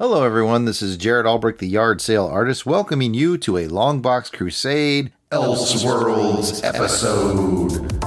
Hello, everyone. This is Jared Albrecht, the yard sale artist, welcoming you to a Longbox Crusade Elseworlds episode.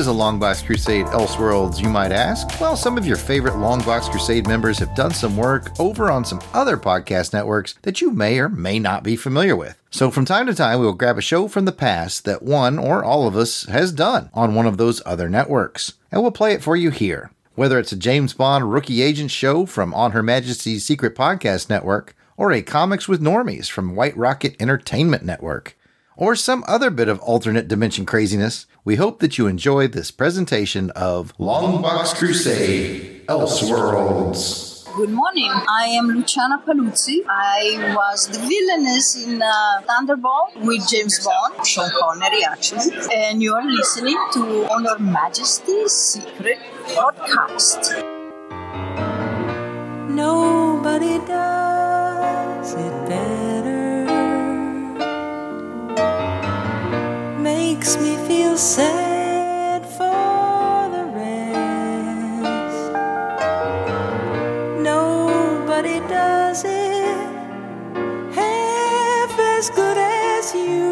Is a Longbox Crusade Elseworlds, you might ask? Well, some of your favorite Longbox Crusade members have done some work over on some other podcast networks that you may or may not be familiar with. So, from time to time, we will grab a show from the past that one or all of us has done on one of those other networks, and we'll play it for you here. Whether it's a James Bond rookie agent show from On Her Majesty's Secret Podcast Network, or a Comics with Normies from White Rocket Entertainment Network or some other bit of alternate dimension craziness, we hope that you enjoyed this presentation of Longbox Crusade Elseworlds. Good morning. I am Luciana Paluzzi. I was the villainess in uh, Thunderball with James Bond, Sean Connery actually, and you are listening to On Her Majesty's Secret Podcast. Nobody does it better. Makes me feel sad for the rest. Nobody does it half as good as you.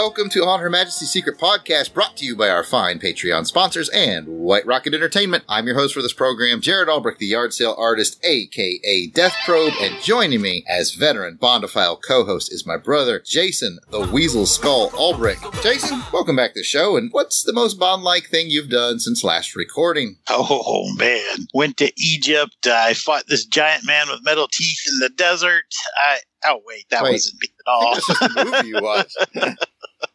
Welcome to On Her Majesty's Secret Podcast, brought to you by our fine Patreon sponsors and White Rocket Entertainment. I'm your host for this program, Jared Albrecht, the yard sale artist, aka Death Probe, and joining me as veteran Bondophile co-host is my brother, Jason, the Weasel Skull Albrecht. Jason, welcome back to the show, and what's the most Bond-like thing you've done since last recording? Oh man, went to Egypt. I fought this giant man with metal teeth in the desert. I oh wait, that Wait. wasn't me at all. That's just a movie you watched.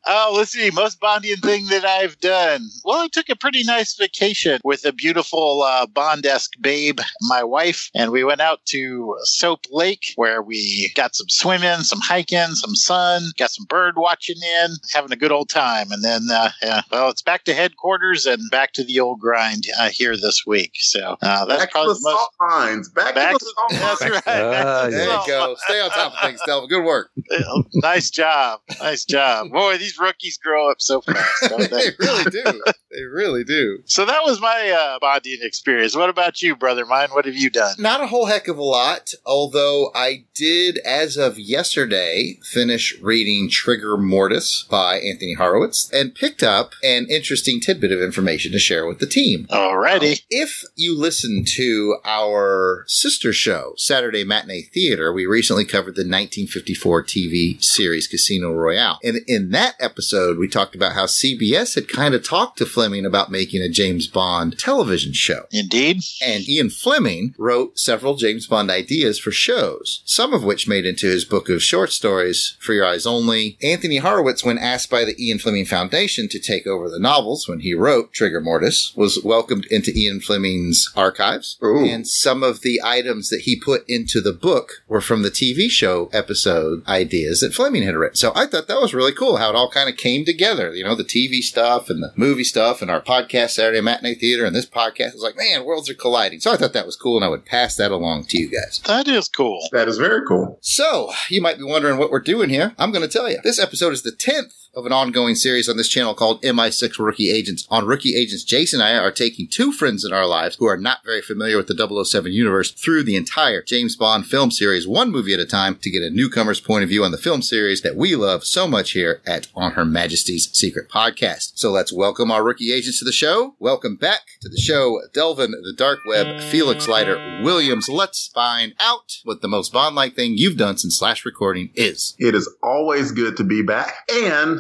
oh, let's see, most Bondian thing that I've done. Well, I took a pretty nice vacation with a beautiful uh, Bond-esque babe, my wife, and we went out to Soap Lake where we got some swimming, some hiking, some sun, got some bird watching in, having a good old time. And then, uh, yeah, well, it's back to headquarters and back to the old grind uh, here this this week. So uh, that's Back to probably the the most. salt mines. Back, Back to to, the salt that's mines. right. Ah, There you go. Stay on top of things, Delvin. Good work. nice job. Nice job. Boy, these rookies grow up so fast, don't they? they really do. They really do. So that was my uh, bonding experience. What about you, brother mine? What have you done? Not a whole heck of a lot, although I did, as of yesterday, finish reading Trigger Mortis by Anthony Horowitz and picked up an interesting tidbit of information to share with the team. Alrighty. If you listen to our sister show, Saturday Matinee Theater, we recently covered the 1954 TV series Casino Royale. And in that episode, we talked about how CBS had kind of talked to Fleming about making a James Bond television show. Indeed. And Ian Fleming wrote several James Bond ideas for shows, some of which made into his book of short stories, For Your Eyes Only. Anthony Horowitz, when asked by the Ian Fleming Foundation to take over the novels when he wrote Trigger Mortis, was welcomed into Ian Fleming's archives. Ooh. And some of the items that he put into the book were from the TV show episode ideas that Fleming had written. So I thought that was really cool how it all kind of came together. You know, the TV stuff and the movie stuff and our podcast, Saturday Matinee Theater, and this podcast. It was like, man, worlds are colliding. So I thought that was cool, and I would pass that along to you guys. That is cool. That is very cool. So, you might be wondering what we're doing here. I'm going to tell you. This episode is the 10th of an ongoing series on this channel called MI6 Rookie Agents. On Rookie Agents, Jason and I are taking two friends in our lives who are not very familiar with the 007 universe through the entire James Bond film series, one movie at a time, to get a newcomer's point of view on the film series that we love so much here at On on Her Majesty's Secret Podcast. So let's welcome our rookie agents to the show. Welcome back to the show, Delvin the Dark Web, Felix Leiter Williams. Let's find out what the most Bond like thing you've done since last recording is. It is always good to be back. And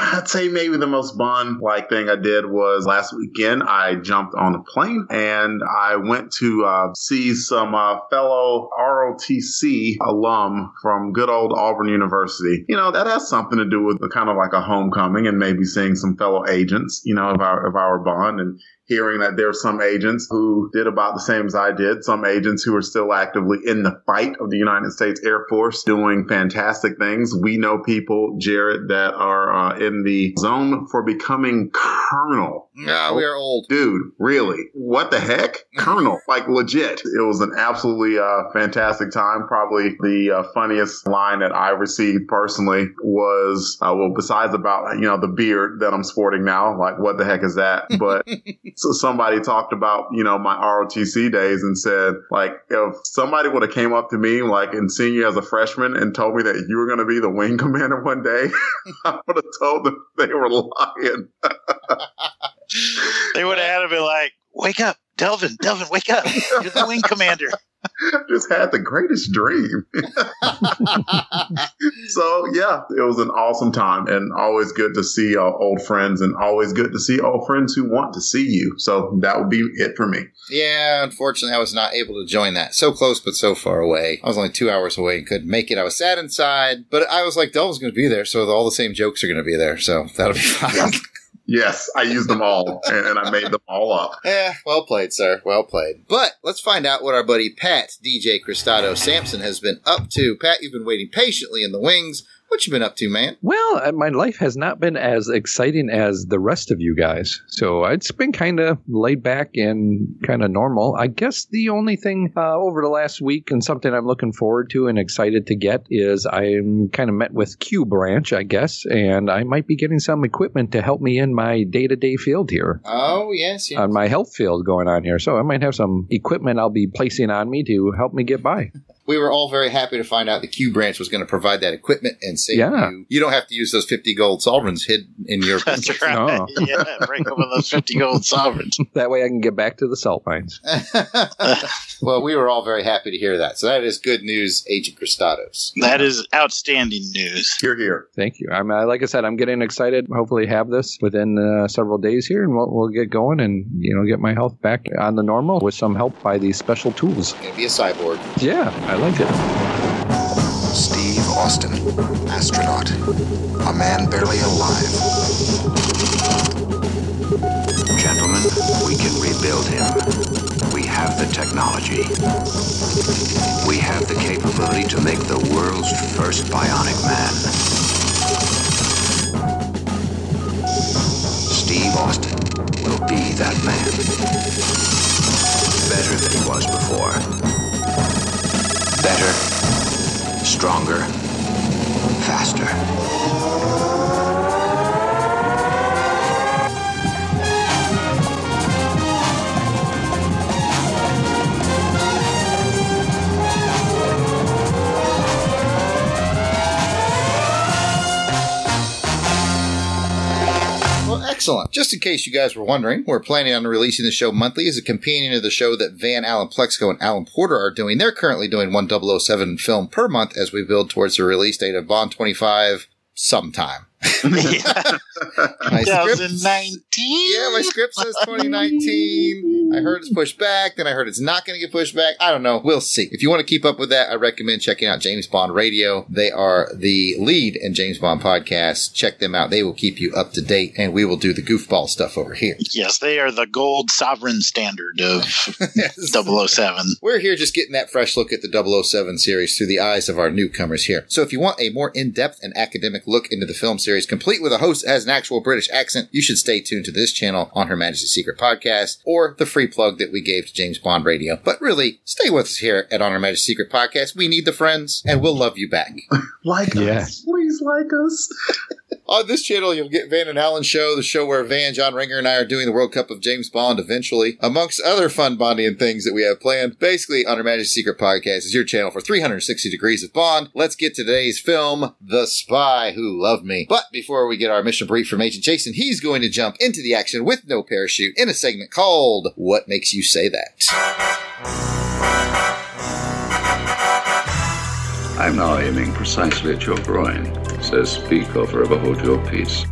I'd say maybe the most Bond like thing I did was last weekend. I jumped on a plane and I went to uh, see some uh, fellow ROTC alum from good old Auburn University. You know, that has something to do with the kind of like a homecoming and maybe seeing some fellow agents, you know, of our, of our Bond. And hearing that there are some agents who did about the same as I did, some agents who are still actively in the fight of the United States Air Force doing fantastic things. We know people, Jared, that are uh, in the zone for becoming colonel. Yeah, we are old. Dude, really? What the heck? Colonel, like legit. It was an absolutely uh, fantastic time. Probably the uh, funniest line that I received personally was, uh, well, besides about, you know, the beard that I'm sporting now, like what the heck is that? But so somebody talked about, you know, my ROTC days and said, like, if somebody would have came up to me, like, and seen you as a freshman and told me that you were going to be the wing commander one day, I would have told them they were lying. They would have had to be like, wake up, Delvin, Delvin, wake up. You're the wing commander. Just had the greatest dream. so yeah, it was an awesome time and always good to see uh, old friends and always good to see old friends who want to see you. So that would be it for me. Yeah, unfortunately, I was not able to join that. So close, but so far away. I was only two hours away and couldn't make it. I was sad inside, but I was like, Delvin's going to be there, so all the same jokes are going to be there, so that'll be fine. Yes, I used them all and, and I made them all up. Yeah, well played, sir. Well played. But let's find out what our buddy Pat, DJ Cristado Sampson, has been up to. Pat, you've been waiting patiently in the wings. What you been up to, man? Well, uh, my life has not been as exciting as the rest of you guys. So it's been kind of laid back and kind of normal. I guess the only thing uh, over the last week and something I'm looking forward to and excited to get is I'm kind of met with Q Branch, I guess, and I might be getting some equipment to help me in my day to day field here. Oh, yes, yes. On my health field going on here. So I might have some equipment I'll be placing on me to help me get by. we were all very happy to find out the Q branch was going to provide that equipment and save Yeah. you. You don't have to use those 50 gold sovereigns hidden in your. That's right. Oh. Yeah, break open those 50 gold sovereigns. That way I can get back to the salt mines. well, we were all very happy to hear that. So that is good news, Agent Cristados. That is outstanding news. You're here. Thank you. I'm uh, like I said, I'm getting excited. Hopefully, have this within uh, several days here, and we'll, we'll get going and you know get my health back on the normal with some help by these special tools. Gonna be a cyborg. Yeah, I like it. Steve Austin, astronaut, a man barely alive. Gentlemen, we can rebuild him. We have the technology. We have the capability to make the world's first bionic man. Steve Austin will be that man. Better than he was before. Better stronger, faster. Excellent. Just in case you guys were wondering, we're planning on releasing the show monthly as a companion to the show that Van Allen Plexico and Alan Porter are doing. They're currently doing one 007 film per month as we build towards the release date of Bond 25 sometime. yeah. My script- 2019? Yeah, my script says 2019. I heard it's pushed back, then I heard it's not going to get pushed back. I don't know. We'll see. If you want to keep up with that, I recommend checking out James Bond Radio. They are the lead in James Bond podcasts. Check them out. They will keep you up to date, and we will do the goofball stuff over here. Yes, they are the gold sovereign standard of 007. We're here just getting that fresh look at the 007 series through the eyes of our newcomers here. So if you want a more in-depth and academic look into the film series, complete with a host as an actual British accent, you should stay tuned to this channel on Her Majesty's Secret Podcast or the free plug that we gave to James Bond Radio. But really, stay with us here at On Her Majesty's Secret Podcast. We need the friends, and we'll love you back. Like Yes. us. Please like us. On this channel, you'll get Van and Alan Show, the show where Van, John Ringer, and I are doing the World Cup of James Bond eventually, amongst other fun Bondy and things that we have planned. Basically, Her Majesty's Secret Podcast is your channel for 360 degrees of Bond. Let's get to today's film, The Spy Who Loved Me. But before we get our mission brief from Agent Jason, he's going to jump into the action with no parachute in a segment called What Makes You Say That? I'm now aiming precisely at your groin. Says speak or forever hold your peace.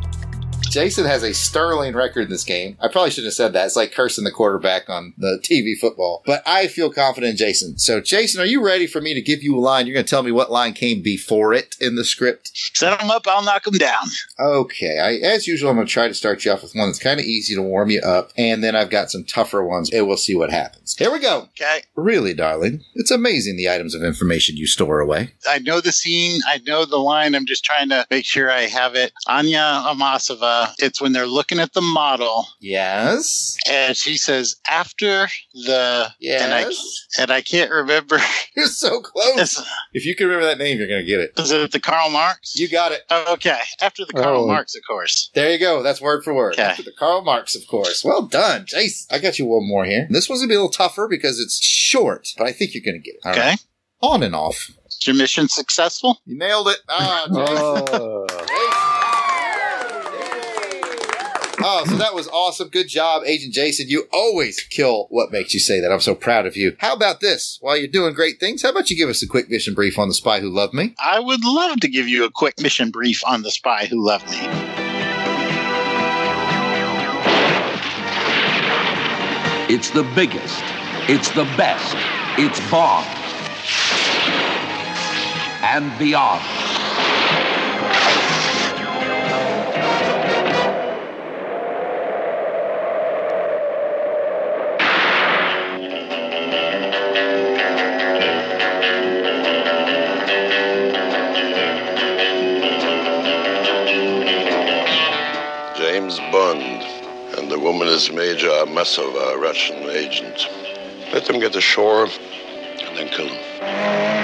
Jason has a sterling record in this game. I probably shouldn't have said that. It's like cursing the quarterback on the TV football. But I feel confident in Jason. So, Jason, are you ready for me to give you a line? You're going to tell me what line came before it in the script? Set them up, I'll knock them down. Okay. I, as usual, I'm going to try to start you off with one that's kind of easy to warm you up. And then I've got some tougher ones, and we'll see what happens. Here we go. Okay. Really, darling, it's amazing the items of information you store away. I know the scene. I know the line. I'm just trying to make sure I have it. Anya Amasova. It's when they're looking at the model, Yes. and she says after the and I Yes. and I can't remember. You're so close. If you can remember that name, you're going to get it. is it the Karl Marx? You got it. okay, after the Karl Oh. Marx, of course. There you go. That's word for word. Okay. After the Karl Marx, of course. Well done, Jace. I got you one more here. This one's gonna be a little tougher because it's short, but I think you're gonna get it. All Okay, right. On and off. is your mission successful? You nailed it. Ah, Oh. Oh, so that was awesome. Good job, Agent Jason. You always kill what makes you say that. I'm so proud of you. How about this? While you're doing great things, how about you give us a quick mission brief on the spy who loved me? I would love to give you a quick mission brief on the spy who loved me. It's the biggest. It's the best. It's Bond. And beyond. Woman is Major Masova, a Russian agent. Let them get ashore and then kill them.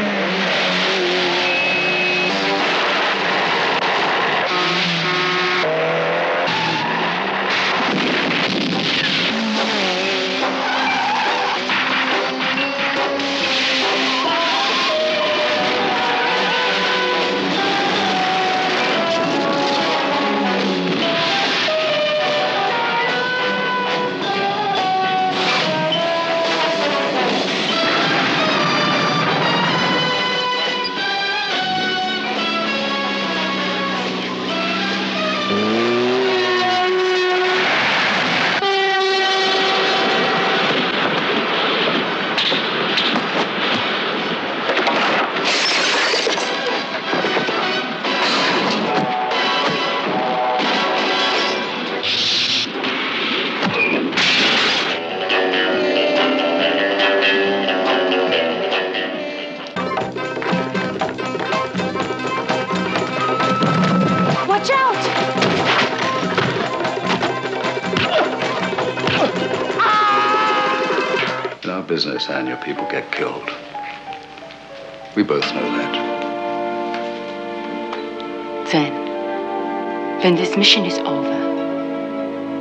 When this mission is over,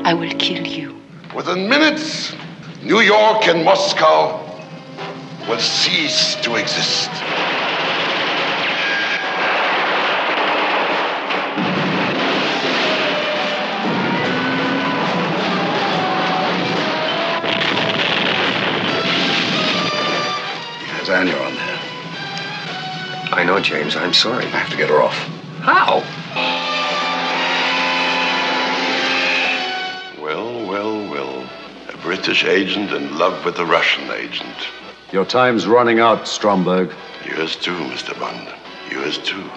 I will kill you. Within minutes, New York and Moscow will cease to exist. He has Anya on there. I know, James. I'm sorry. I have to get her off. British agent in love with the Russian agent. Your time's running out, Stromberg. Yours too, Mr. Bond. Yours too.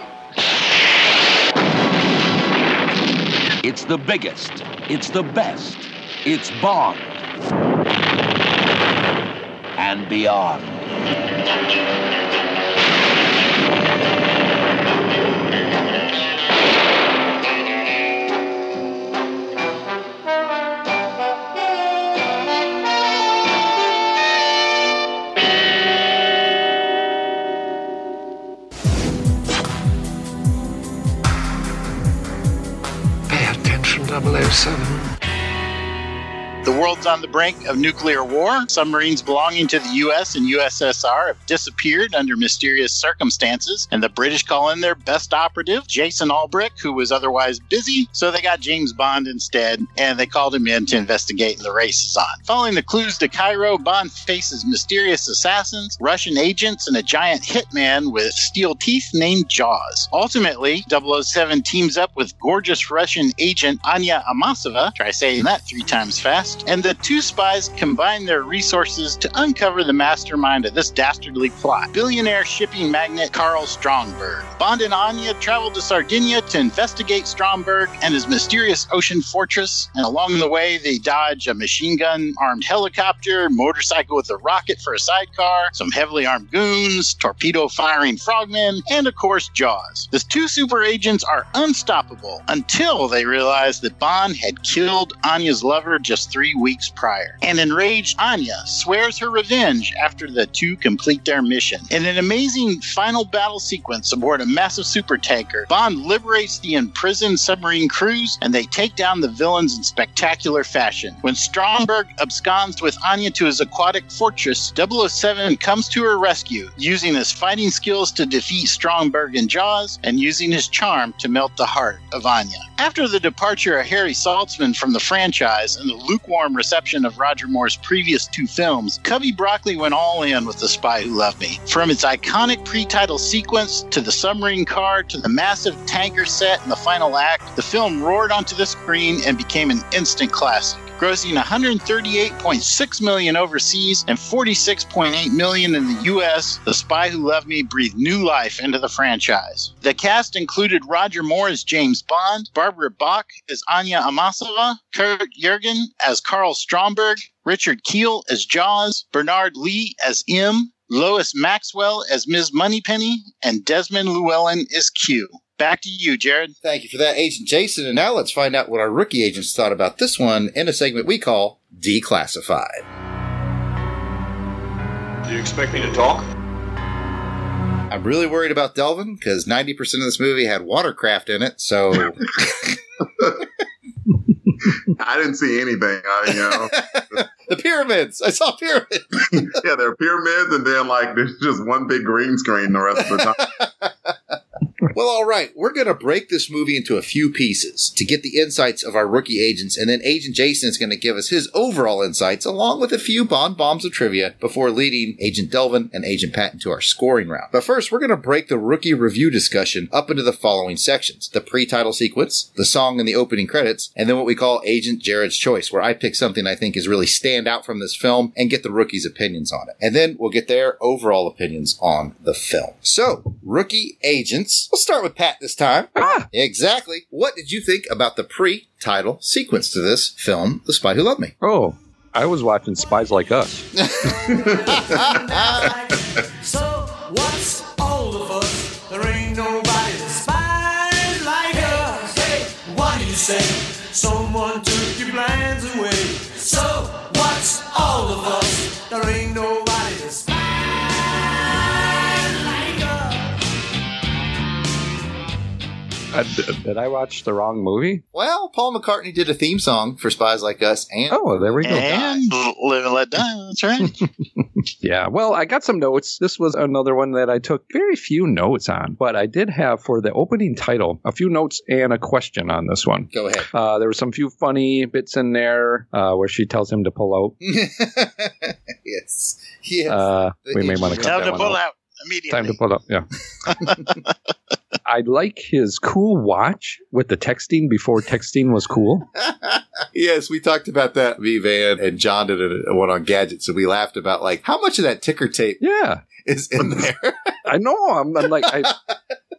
It's the biggest. It's the best. It's Bond. And beyond. Brink of nuclear war. Submarines belonging to the U.S. and USSR have disappeared under mysterious circumstances, and the British call in their best operative, Jason Albrecht, who was otherwise busy, so they got James Bond instead, and they called him in to investigate, the race is on. Following the clues to Cairo, Bond faces mysterious assassins, Russian agents, and a giant hitman with steel teeth named Jaws. Ultimately, 007 teams up with gorgeous Russian agent Anya Amasova, try saying that three times fast, and the two spies combine their resources to uncover the mastermind of this dastardly plot. Billionaire shipping magnate Karl Stromberg. Bond and Anya travel to Sardinia to investigate Stromberg and his mysterious ocean fortress, and along the way, they dodge a machine gun armed helicopter, motorcycle with a rocket for a sidecar, some heavily armed goons, torpedo firing frogmen, and of course, Jaws. The two super agents are unstoppable until they realize that Bond had killed Anya's lover just three weeks prior. And enraged Anya swears her revenge after the two complete their mission. In an amazing final battle sequence aboard a massive super tanker, Bond liberates the imprisoned submarine crews and they take down the villains in spectacular fashion. When Stromberg absconds with Anya to his aquatic fortress, 007 comes to her rescue, using his fighting skills to defeat Stromberg and Jaws, and using his charm to melt the heart of Anya. After the departure of Harry Saltzman from the franchise and the lukewarm reception of Roger Moore's previous two films, Cubby Broccoli went all in with The Spy Who Loved Me. From its iconic pre-title sequence to the submarine car to the massive tanker set in the final act, the film roared onto the screen and became an instant classic grossing 138.6 million overseas and 46.8 million in the US, The Spy Who Loved Me breathed new life into the franchise. The cast included Roger Moore as James Bond, Barbara Bach as Anya Amasova, Curt Jürgen as Karl Stromberg, Richard Kiel as Jaws, Bernard Lee as M, Lois Maxwell as Ms. Moneypenny, and Desmond Llewellyn as Q. Back to you, Jared. Thank you for that, Agent Jason. And now let's find out what our rookie agents thought about this one in a segment we call Declassified. Do you expect me to talk? I'm really worried about Delvin because 90% of this movie had watercraft in it. So I didn't see anything. I, you know, the pyramids. I saw pyramids. yeah, there are pyramids, and then like there's just one big green screen the rest of the time. Well, all right. We're going to break this movie into a few pieces to get the insights of our rookie agents, and then Agent Jason is going to give us his overall insights along with a few Bond bombs of trivia before leading Agent Delvin and Agent Pat into our scoring round. But first, we're going to break the rookie review discussion up into the following sections the pre title sequence, the song and the opening credits, and then what we call Agent Jared's Choice, where I pick something I think is really stand out from this film and get the rookies' opinions on it. And then we'll get their overall opinions on the film. So, rookie agents, we'll start with Pat this time. Ah! Exactly. What did you think about the pre title sequence to this film, The Spy Who Loved Me? Oh, I was watching Spies Like Us. So what's all of us? There ain't nobody that spies like us. Hey, what do you say? Someone took your plans away. So what's all of us? There ain't Uh, d- did I watch the wrong movie? Well, Paul McCartney did a theme song for Spies Like Us, and Oh, there we go. And Live and Let Die. That's right. Yeah, well, I got some notes. This was another one that I took very few notes on, but I did have for the opening title a few notes and a question on this one. go ahead. Uh, there were some few funny bits in there uh, where she tells him to pull out. yes, yes. Uh, we may want to cut Time that to one pull out. out immediately. Time to pull out. Yeah. I like his cool watch with the texting before texting was cool. yes, we talked about that. Me, Van, and John did a, one on gadgets, and we laughed about like how much of that ticker tape Yeah, is in there. I know. I'm, I'm like, I,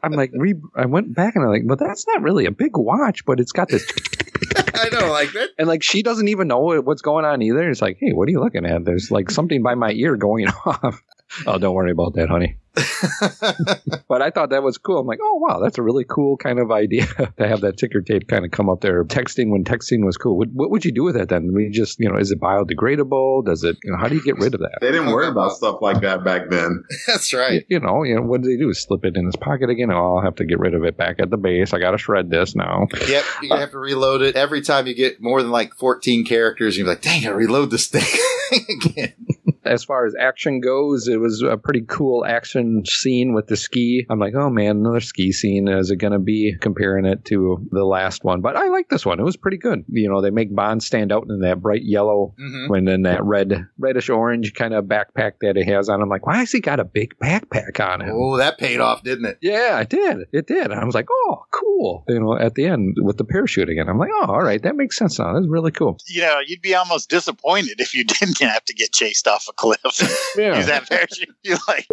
I'm like, re- I went back and I'm like, but that's not really a big watch, but it's got this, I know, like that. and like she doesn't even know what's going on either. It's like, hey, what are you looking at? There's like something by my ear going off. Oh, don't worry about that, honey. but I thought that was cool. I'm like, oh wow, that's a really cool kind of idea to have that ticker tape kind of come up there. Texting when texting was cool. What, what would you do with that then? We just, you know, is it biodegradable? Does it? You know, how do you get rid of that? They didn't worry about stuff like that back then. That's right. You know, you know, what do they do? Slip it in his pocket again? Oh, I'll have to get rid of it back at the base. I got to shred this now. Yep, you're gonna uh, have to reload it every time you get more than like 14 characters. You're like, dang, I reload this thing again. As far as action goes, it was a pretty cool action scene with the ski. I'm like, oh man, another ski scene. Is it going to be comparing it to the last one? But I like this one. It was pretty good. You know, they make Bond stand out in that bright yellow Mhm. when then that red, reddish orange kind of backpack that he has on. I'm like, why has he got a big backpack on him? Oh, that paid off, didn't it? Yeah, it did. It did. And I was like, oh, cool. You know, at the end with the parachute again. I'm like, oh, all right, that makes sense now. That's really cool. You know, you'd be almost disappointed if you didn't have to get chased off a cliff. Yeah. Use that parachute. You're like,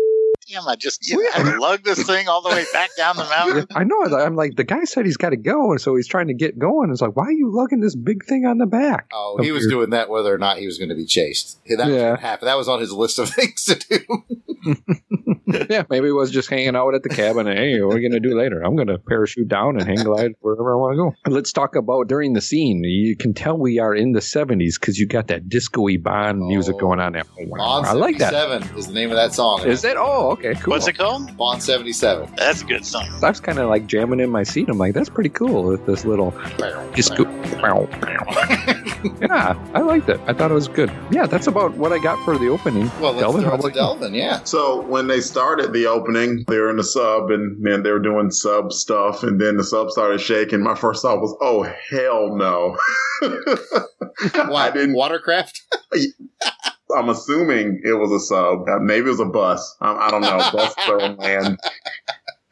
damn, I just you know, I lugged this thing all the way back down the mountain. I know. I'm like, the guy said he's got to go, and so he's trying to get going. It's like, why are you lugging this big thing on the back? Oh, he was doing that whether or not he was going to be chased. That Yeah. was. That was on his list of things to do. yeah, maybe he was just hanging out at the cabin. Hey, what are we going to do later? I'm going to parachute down and hang glide wherever I want to go. Let's talk about during the scene. You can tell we are in the 70s because you got that disco-y Bond music oh. going on there. Bond I like that. 77 is the name of that song. Is it? Oh, okay, cool. What's it called? Bond 77. That's a good song. I was kind of like jamming in my seat. I'm like, that's pretty cool with this little disco. yeah, I liked it. I thought it was good. Yeah, that's about what I got for the opening. Well, let's Delvin, throw how it to about you? Delvin, yeah. So when they started the opening, they were in the sub and then they were doing sub stuff and then the sub started shaking. My first thought was, oh hell no. Why? I didn't. Watercraft? I'm assuming it was a sub. Uh, Maybe it was a bus. Um, I don't know. Bus or land.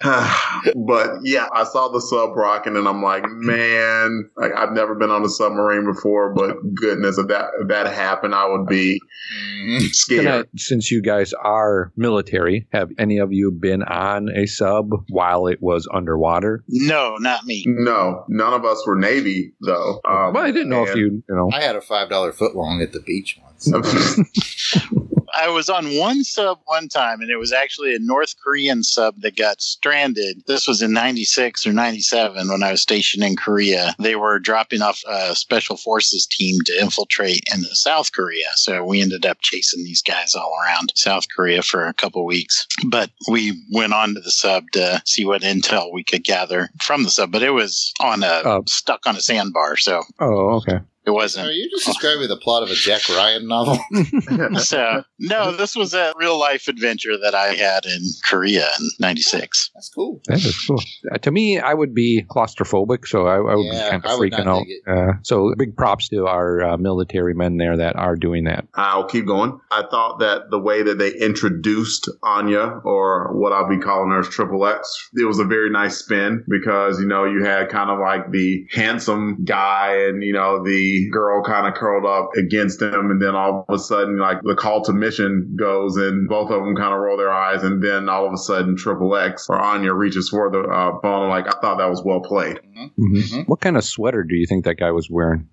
but yeah, I saw the sub rocking, and I'm like, man, like I've never been on a submarine before, but goodness, if that if that happened, I would be scared. I- since you guys are military, have any of you been on a sub while it was underwater? No, not me. No, none of us were Navy though. Um, well, I didn't know if you, you know. I had a $5 footlong at the beach once. I was on one sub one time, and it was actually a North Korean sub that got stranded. This was in 96 or 97 when I was stationed in Korea. They were dropping off a special forces team to infiltrate into South Korea. So we ended up chasing these guys all around South Korea for a couple weeks. But we went on to the sub to see what intel we could gather from the sub. But it was on a Oh. stuck on a sandbar, so Oh, okay. It wasn't. Are you just describing the plot of a Jack Ryan novel? So no, this was a real life adventure that I had in Korea in '96. That's cool. That is cool. Uh, to me, I would be claustrophobic, so I, I would Yeah, be kind of I freaking out. Uh, so big props to our uh, military men there that are doing that. I'll keep going. I thought that the way that they introduced Anya, or what I'll be calling her as Triple X, it was a very nice spin because, you know, you had kind of like the handsome guy and, you know, the girl kind of curled up against him. And then all of a sudden, like the call to mission goes and both of them kind of roll their eyes. And then all of a sudden, Triple X or Anya reaches for the uh, phone. Like, I thought that was well played. Mm-hmm. What kind of sweater do you think that guy was wearing?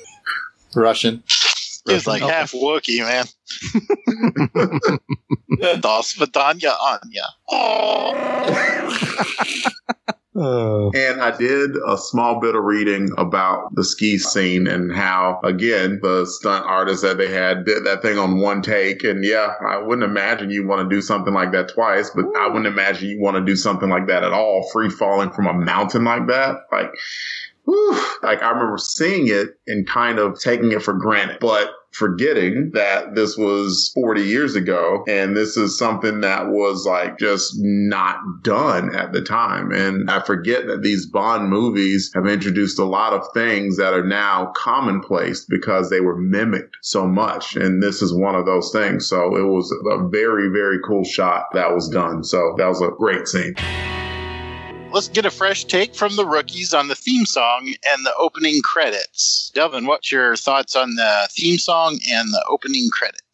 Russian. It was like half Wookiee, man. Das Vidanya Anya. Oh. Uh, and I did a small bit of reading about the ski scene and how, again, the stunt artists that they had did that thing on one take. And yeah, I wouldn't imagine you want to do something like that twice, but I wouldn't imagine you want to do something like that at all, free falling from a mountain like that. Like, whew, like I remember seeing it and kind of taking it for granted, but forgetting that this was 40 years ago and this is something that was like just not done at the time. And I forget that these Bond movies have introduced a lot of things that are now commonplace because they were mimicked so much. And this is one of those things. So it was a very, very cool shot that was done. So that was a great scene. Let's get a fresh take from the rookies on the theme song and the opening credits. Delvin, what's your thoughts on the theme song and the opening credits?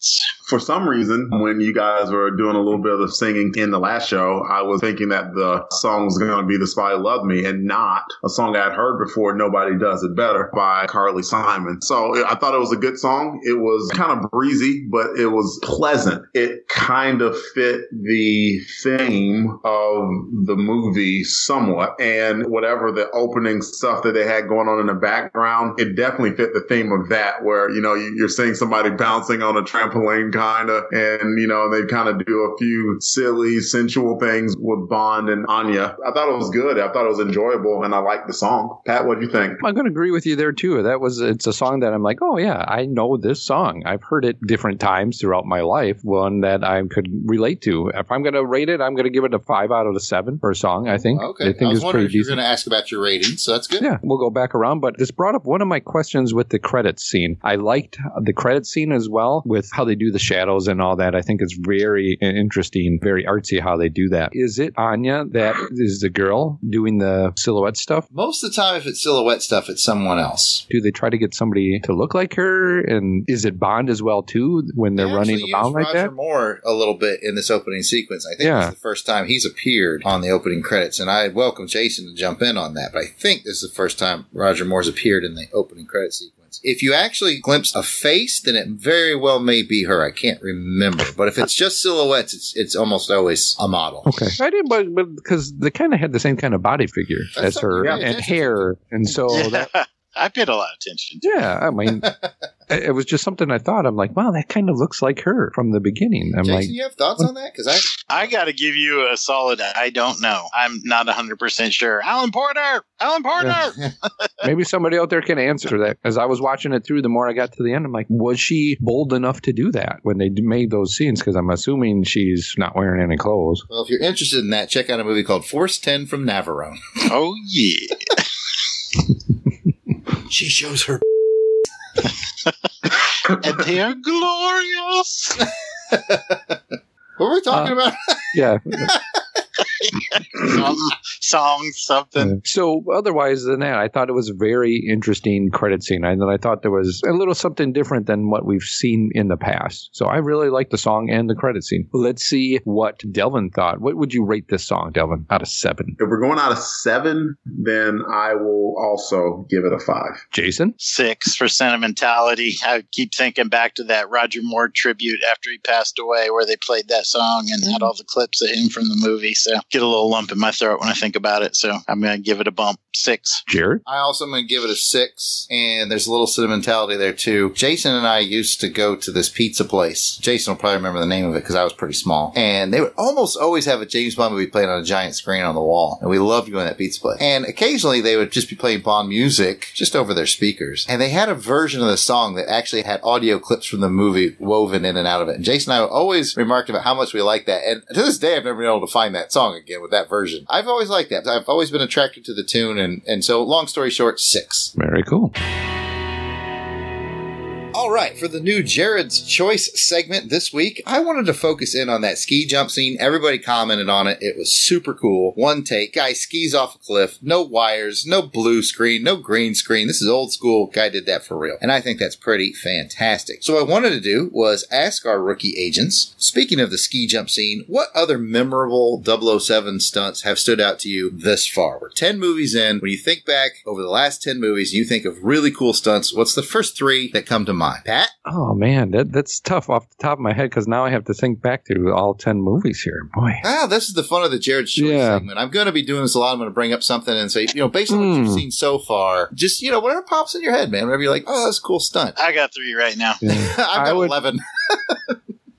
For some reason, when you guys were doing a little bit of the singing in the last show, I was thinking that the song was going to be The Spy Loved Me and not a song I had heard before, Nobody Does It Better by Carly Simon. So I thought it was a good song. It was kind of breezy, but it was pleasant. It kind of fit the theme of the movie somewhat. And whatever the opening stuff that they had going on in the background, it definitely fit the theme of that, where, you know, you- you're seeing somebody bouncing on a trampoline kind of, and, you know, they kind of do a few silly, sensual things with Bond and Anya. I thought it was good. I thought it was enjoyable, and I liked the song. Pat, what do you think? I'm going to agree with you there too. That was it's a song that I'm like, oh yeah, I know this song. I've heard it different times throughout my life. One that I could relate to. If I'm going to rate it, I'm going to give it a five out of the seven for a song. I think. Okay. I I, think was it's wondering pretty if you were decent. going to ask about your rating, so that's good. Yeah, we'll go back around, but this brought up one of my questions with the credits scene. I liked the credit scene as well with how they do the shadows and all that. I think it's very interesting, very artsy how they do that. Is it Anya that is the girl doing the silhouette stuff? Most of the time, if it's silhouette stuff, it's someone else. Do they try to get somebody to look like her? And is it Bond as well too when they're They running around like that? Moore a little bit in this opening sequence. I think Yeah. is the first time he's appeared on the opening credits, and I welcome Jason to jump in on that. But I think this is the first time Roger Moore's appeared in the opening credit sequence. If you actually glimpse a face, then it very well may be her. I can't remember, but if it's just silhouettes, it's it's almost always a model. Okay, I did, but because they kind of had the same kind of body figure That's as her to and hair, and so Yeah, that I paid a lot of attention. yeah, I mean, it it was just something I thought. I'm like, wow, that kind of looks like her from the beginning. I'm Jason, like, you have thoughts on that? Because I I got to give you a solid. I don't know. I'm not 100 percent sure. Alan Porter. Alan Porter. maybe somebody out there can answer that. As I was watching it through, the more I got to the end, I'm like, was she bold enough to do that when they made those scenes? Because I'm assuming she's not wearing any clothes. well, if you're interested in that, check out a movie called Force Ten from Navarone. Oh yeah. She shows her. and they are glorious. What were we talking Uh, about? Yeah. Some song, something. So otherwise than that, I thought it was a very interesting credit scene. And I thought there was a little something different than what we've seen in the past. So I really liked the song and the credit scene. Let's see what Delvin thought. What would you rate this song, Delvin, out of seven? If we're going out of seven, then I will also give it a five. Jason? Six for sentimentality. I keep thinking back to that Roger Moore tribute after he passed away, where they played that song and had mm. all the clips of him from the movie. So get a little lump in my throat when I think about it. So I'm gonna give it a bump. Six. Jared? I also am going to give it a six, and there's a little sentimentality there too. Jason and I used to go to this pizza place. Jason will probably remember the name of it because I was pretty small. And they would almost always have a James Bond movie playing on a giant screen on the wall. And we loved going to that pizza place. And occasionally they would just be playing Bond music just over their speakers. And they had a version of the song that actually had audio clips from the movie woven in and out of it. And Jason and I always remarked about how much we liked that. And to this day, I've never been able to find that song again with that version. I've always liked that. I've always been attracted to the tune. And, and so, long story short, six. Very cool. All right, for the new Jared's Choice segment this week, I wanted to focus in on that ski jump scene. Everybody commented on it. It was super cool. One take, guy skis off a cliff, no wires, no blue screen, no green screen. This is old school. Guy did that for real. And I think that's pretty fantastic. So what I wanted to do was ask our rookie agents, speaking of the ski jump scene, what other memorable 007 stunts have stood out to you this far? We're 10 movies in. When you think back over the last 10 movies, you think of really cool stunts. What's the first three that come to mind? Pat? Oh man, that that's tough off the top of my head because now I have to think back to all ten movies here. Boy, Ah, this is the fun of the Jared Choice Yeah. segment. I'm going to be doing this a lot. I'm going to bring up something and say, you know, based on what Hmm. you've seen so far, just, you know, whatever pops in your head, man. Whatever you're like, oh, that's a cool stunt. I got three right now. I've I got would- 11.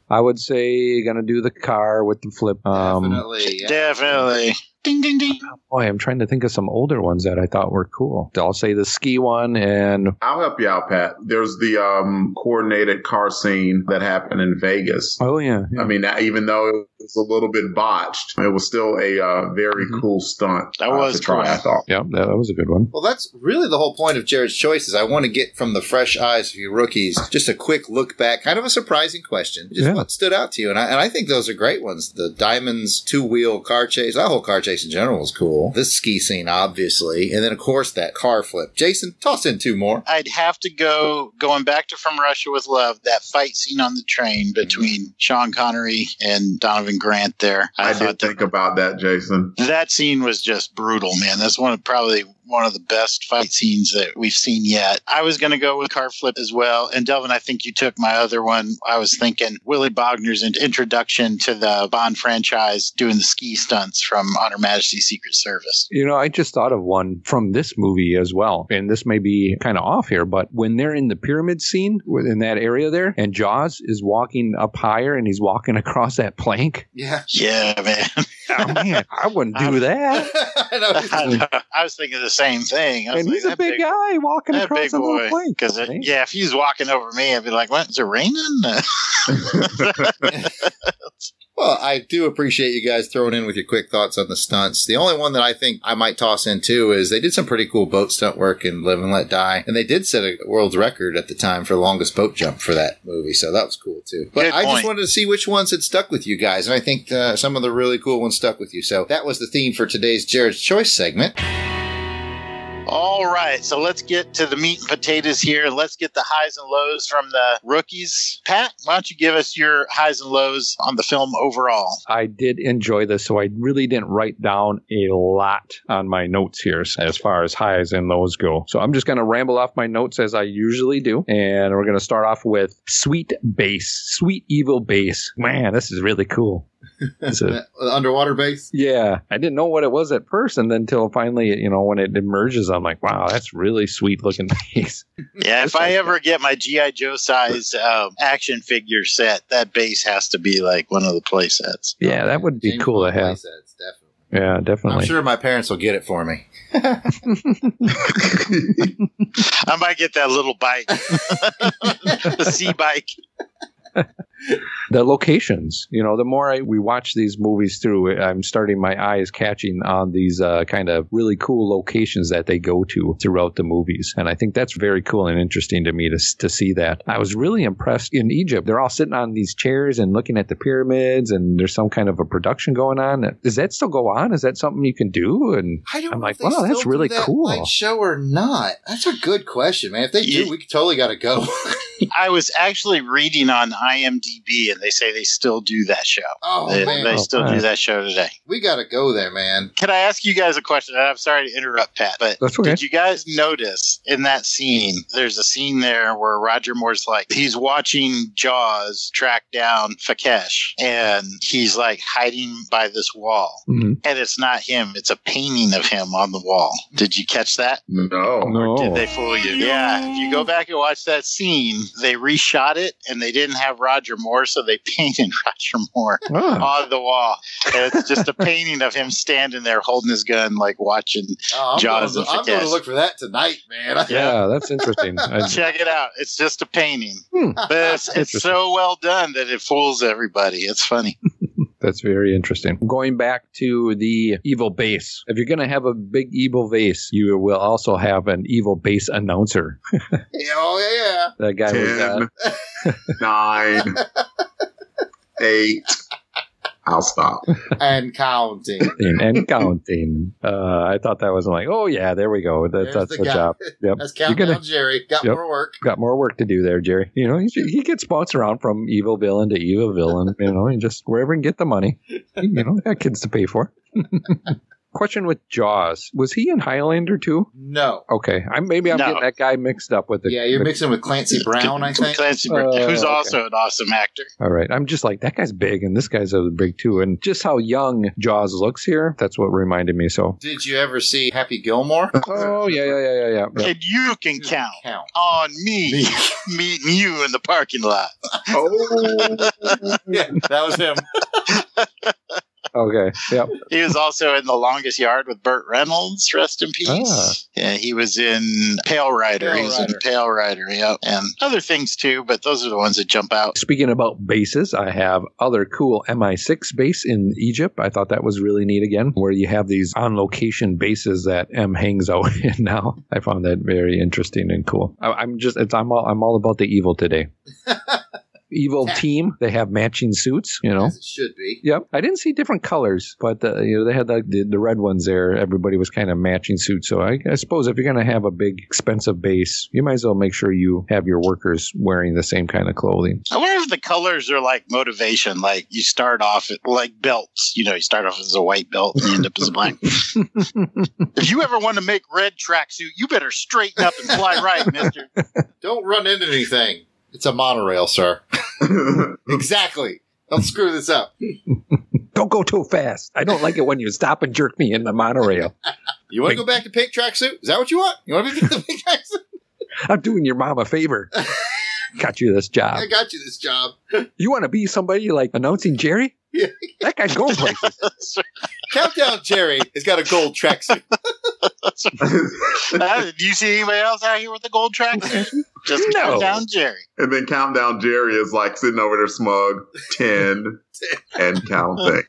I would say gonna do the car with the flip. Um, Definitely. yeah. Definitely. Ding ding ding. boy, I'm trying to think of some older ones that I thought were cool. I'll say the ski one and I'll help you out, Pat. There's the um, coordinated car scene that happened in Vegas. oh yeah, yeah. I mean, even though it was a little bit botched, it was still a uh, very Mhm. cool stunt. That uh, was to try. cool. I thought. yeah, that, that was a good one. Well, that's really the whole point of Jared's Choice is I want to get from the fresh eyes of you rookies just a quick look back, kind of a surprising question. Just Yeah. what stood out to you. And I, and I think those are great ones. The Diamonds two-wheel car chase, that whole car chase chase in general was cool. This ski scene, obviously, and then of course that car flip. Jason, toss in two more. I'd have to go going back to From Russia with Love. That fight scene on the train mm-hmm. between Sean Connery and Donovan Grant. There, I, thought did think about that, Jason. that scene was just brutal, man. That's one of probably one of the best fight scenes that we've seen yet. I was going to go with car flip as well. And Delvin, I think you took my other one. I was thinking Willy Bogner's introduction to the Bond franchise doing the ski stunts from On Her Majesty's Secret Service. You know, I just thought of one from this movie as well. And this may be kind of off here, but when they're in the pyramid scene in that area there, and Jaws is walking up higher and he's walking across that plank. Yeah. Yeah, man. Oh, man, I wouldn't do that. I know. I was thinking the same thing. I was And like, he's a that big guy walking that across big a little boy. plank. Because yeah, if he's walking over me, I'd be like, "What? Is it raining?" Well, I do appreciate you guys throwing in with your quick thoughts on the stunts. The only one that I think I might toss in too is they did some pretty cool boat stunt work in Live and Let Die, and they did set a world's record at the time for longest boat jump for that movie, so that was cool too. But Good I just wanted to see which ones had stuck with you guys, and I think uh, some of the really cool ones stuck with you. So that was the theme for today's Jared's Choice segment. All right, so let's get to the meat and potatoes here. Let's get the highs and lows from the rookies. Pat, why don't you give us your highs and lows on the film overall? I did enjoy this, so I really didn't write down a lot on my notes here as far as highs and lows go. So I'm just going to ramble off my notes as I usually do. And we're going to start off with Sweet Bass, Sweet Evil Bass. Man, this is really cool. It's a- The underwater base. yeah, I didn't know what it was at first, and then until finally, you know, when it emerges, I'm like, wow, that's really sweet looking base. Yeah, if I ever get my GI Joe size um, action figure set, that base has to be like one of the play sets. Yeah, that would be James cool to have. playsets, definitely. Yeah, I'm sure my parents will get it for me. I might get that little bike, the sea bike. The locations you know the more I, we watch these movies through i'm starting my eyes catching on these uh, kind of really cool locations that they go to throughout the movies and i think that's very cool and interesting to me to, to see that i was really impressed in egypt they're all sitting on these chairs and looking at the pyramids and there's some kind of a production going on does that still go on is that something you can do and I don't I'm know like, if they wow, that's still do really that cool. light show or not. That's a good question, man. If they do, we totally got to go. I was actually reading on IMDb, and they say they still do that show. oh they, man, they Oh, still do that show today. we got to go there, man. Can I ask you guys a question? I'm sorry to interrupt, Pat, but okay. did you guys notice in that scene? There's a scene there where Roger Moore's like he's watching Jaws track down Fekkesh, and he's like hiding by this wall, Mhm. and it's not him; it's a painting of him on the wall. Did you catch that? No. no Did they fool you? Yeah. If you go back and watch that scene, they reshot it, and they didn't have Roger Moore, so they painted Roger Moore Ah. on the wall. And it's just a painting of him standing there holding his gun, like watching. Oh, I'm, Jaws going, and I'm going to look for that tonight, man. yeah that's interesting Check it out. It's just a painting. Hmm. But it's, it's so well done that it fools everybody. It's funny. That's very interesting. Going back to the evil base. If you're going to have a big evil base, you will also have an evil base announcer. oh yeah. That guy was uh, Ten, nine, eight. I'll stop. and counting. and, and counting. Uh, I thought that was like, oh yeah, there we go. That, that's the the, guy. job. Yep. That's You're countdown, gonna Jerry. Got Yep. more work. got more work to do there, Jerry. You know, he, he gets bounced around from evil villain to evil villain. You know, and just wherever he can get the money. You know, got kids to pay for. Question with Jaws: Was he in Highlander too? No. Okay, I maybe I'm No. getting that guy mixed up with the. Yeah, you're with- mixing with Clancy Brown, I think. Clancy, Uh, who's okay. also an awesome actor. All right. I'm just like, that guy's big and this guy's a big too. And just how young Jaws looks here, that's what reminded me. So, Did you ever see Happy Gilmore? oh, yeah, yeah, yeah, yeah, yeah. yeah. And you can count Count. on me meeting you in the parking lot. Oh, Yeah, that was him. Okay. Yep. He was also in The Longest Yard with Burt Reynolds, rest in peace. Ah. Yeah, he was in Pale Rider. Pale he was in Pale Rider, yep. And other things too, but those are the ones that jump out. Speaking about bases, I have other cool MI6 base in Egypt. I thought that was really neat again, where you have these on location bases that M hangs out in now. I found that very interesting and cool. I, I'm just, it's, I'm all, I'm all about the evil today. evil team. They have matching suits, you know. As it should be. Yep. I didn't see different colors, but uh, you know they had the, the the red ones there. Everybody was kind of matching suits. So I, I suppose if you're going to have a big expensive base, you might as well make sure you have your workers wearing the same kind of clothing. I wonder if the colors are like motivation. Like you start off at, like belts. You know, you start off as a white belt and you end up as a black. if you ever want to make red tracksuit, you better straighten up and fly right, Mister. Don't run into anything. It's a monorail, sir. exactly. Don't screw this up. Don't go too fast. I don't like it when you stop and jerk me in the monorail. You want to go back to pink tracksuit? Is that what you want? You want to be the pink tracksuit? I'm doing your mom a favor. Got you this job. I got you this job. You want to be somebody like announcing Jerry? Yeah. That guy's going places. Countdown Jerry has got a gold tracksuit. Uh, do you see anybody else out here with a gold tracksuit? Just No. count down Jerry. And then Countdown Jerry is like sitting over there smug, 10, and counting.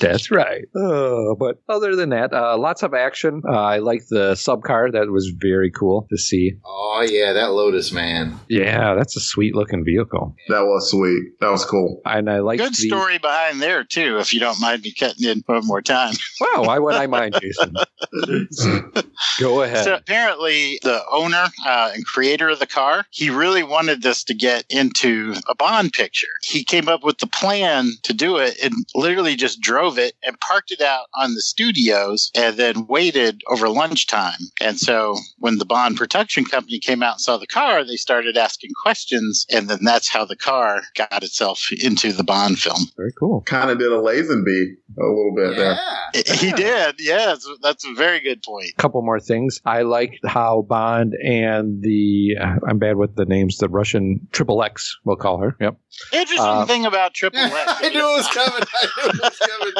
That's right. Uh, but other than that, uh, lots of action. Uh, I like the sub car. That was very cool to see. Oh yeah, that Lotus man. Yeah, that's a sweet looking vehicle. That was sweet. That was cool. And I like Good the, story behind there too. If you don't mind me cutting in one more time. Wow, why would I mind, Jason? Go ahead. So apparently, the owner uh, and creator of the car, he really wanted this to get into a Bond picture. He came up with the plan to do it and literally just drove it and parked it out on the studios and then waited over lunchtime. And so when the Bond production company came out and saw the car, they started asking questions. And then that's how the car got itself into the Bond film. Very cool. Kind of did a Lazenby a little bit there. He did. Yes, that's a very good point. A couple more things. I liked how Bond and the I'm bad with the names. The Russian Triple X, we'll call her. Yep. Interesting Uh, thing about Triple X. I knew it was coming. I knew it was coming.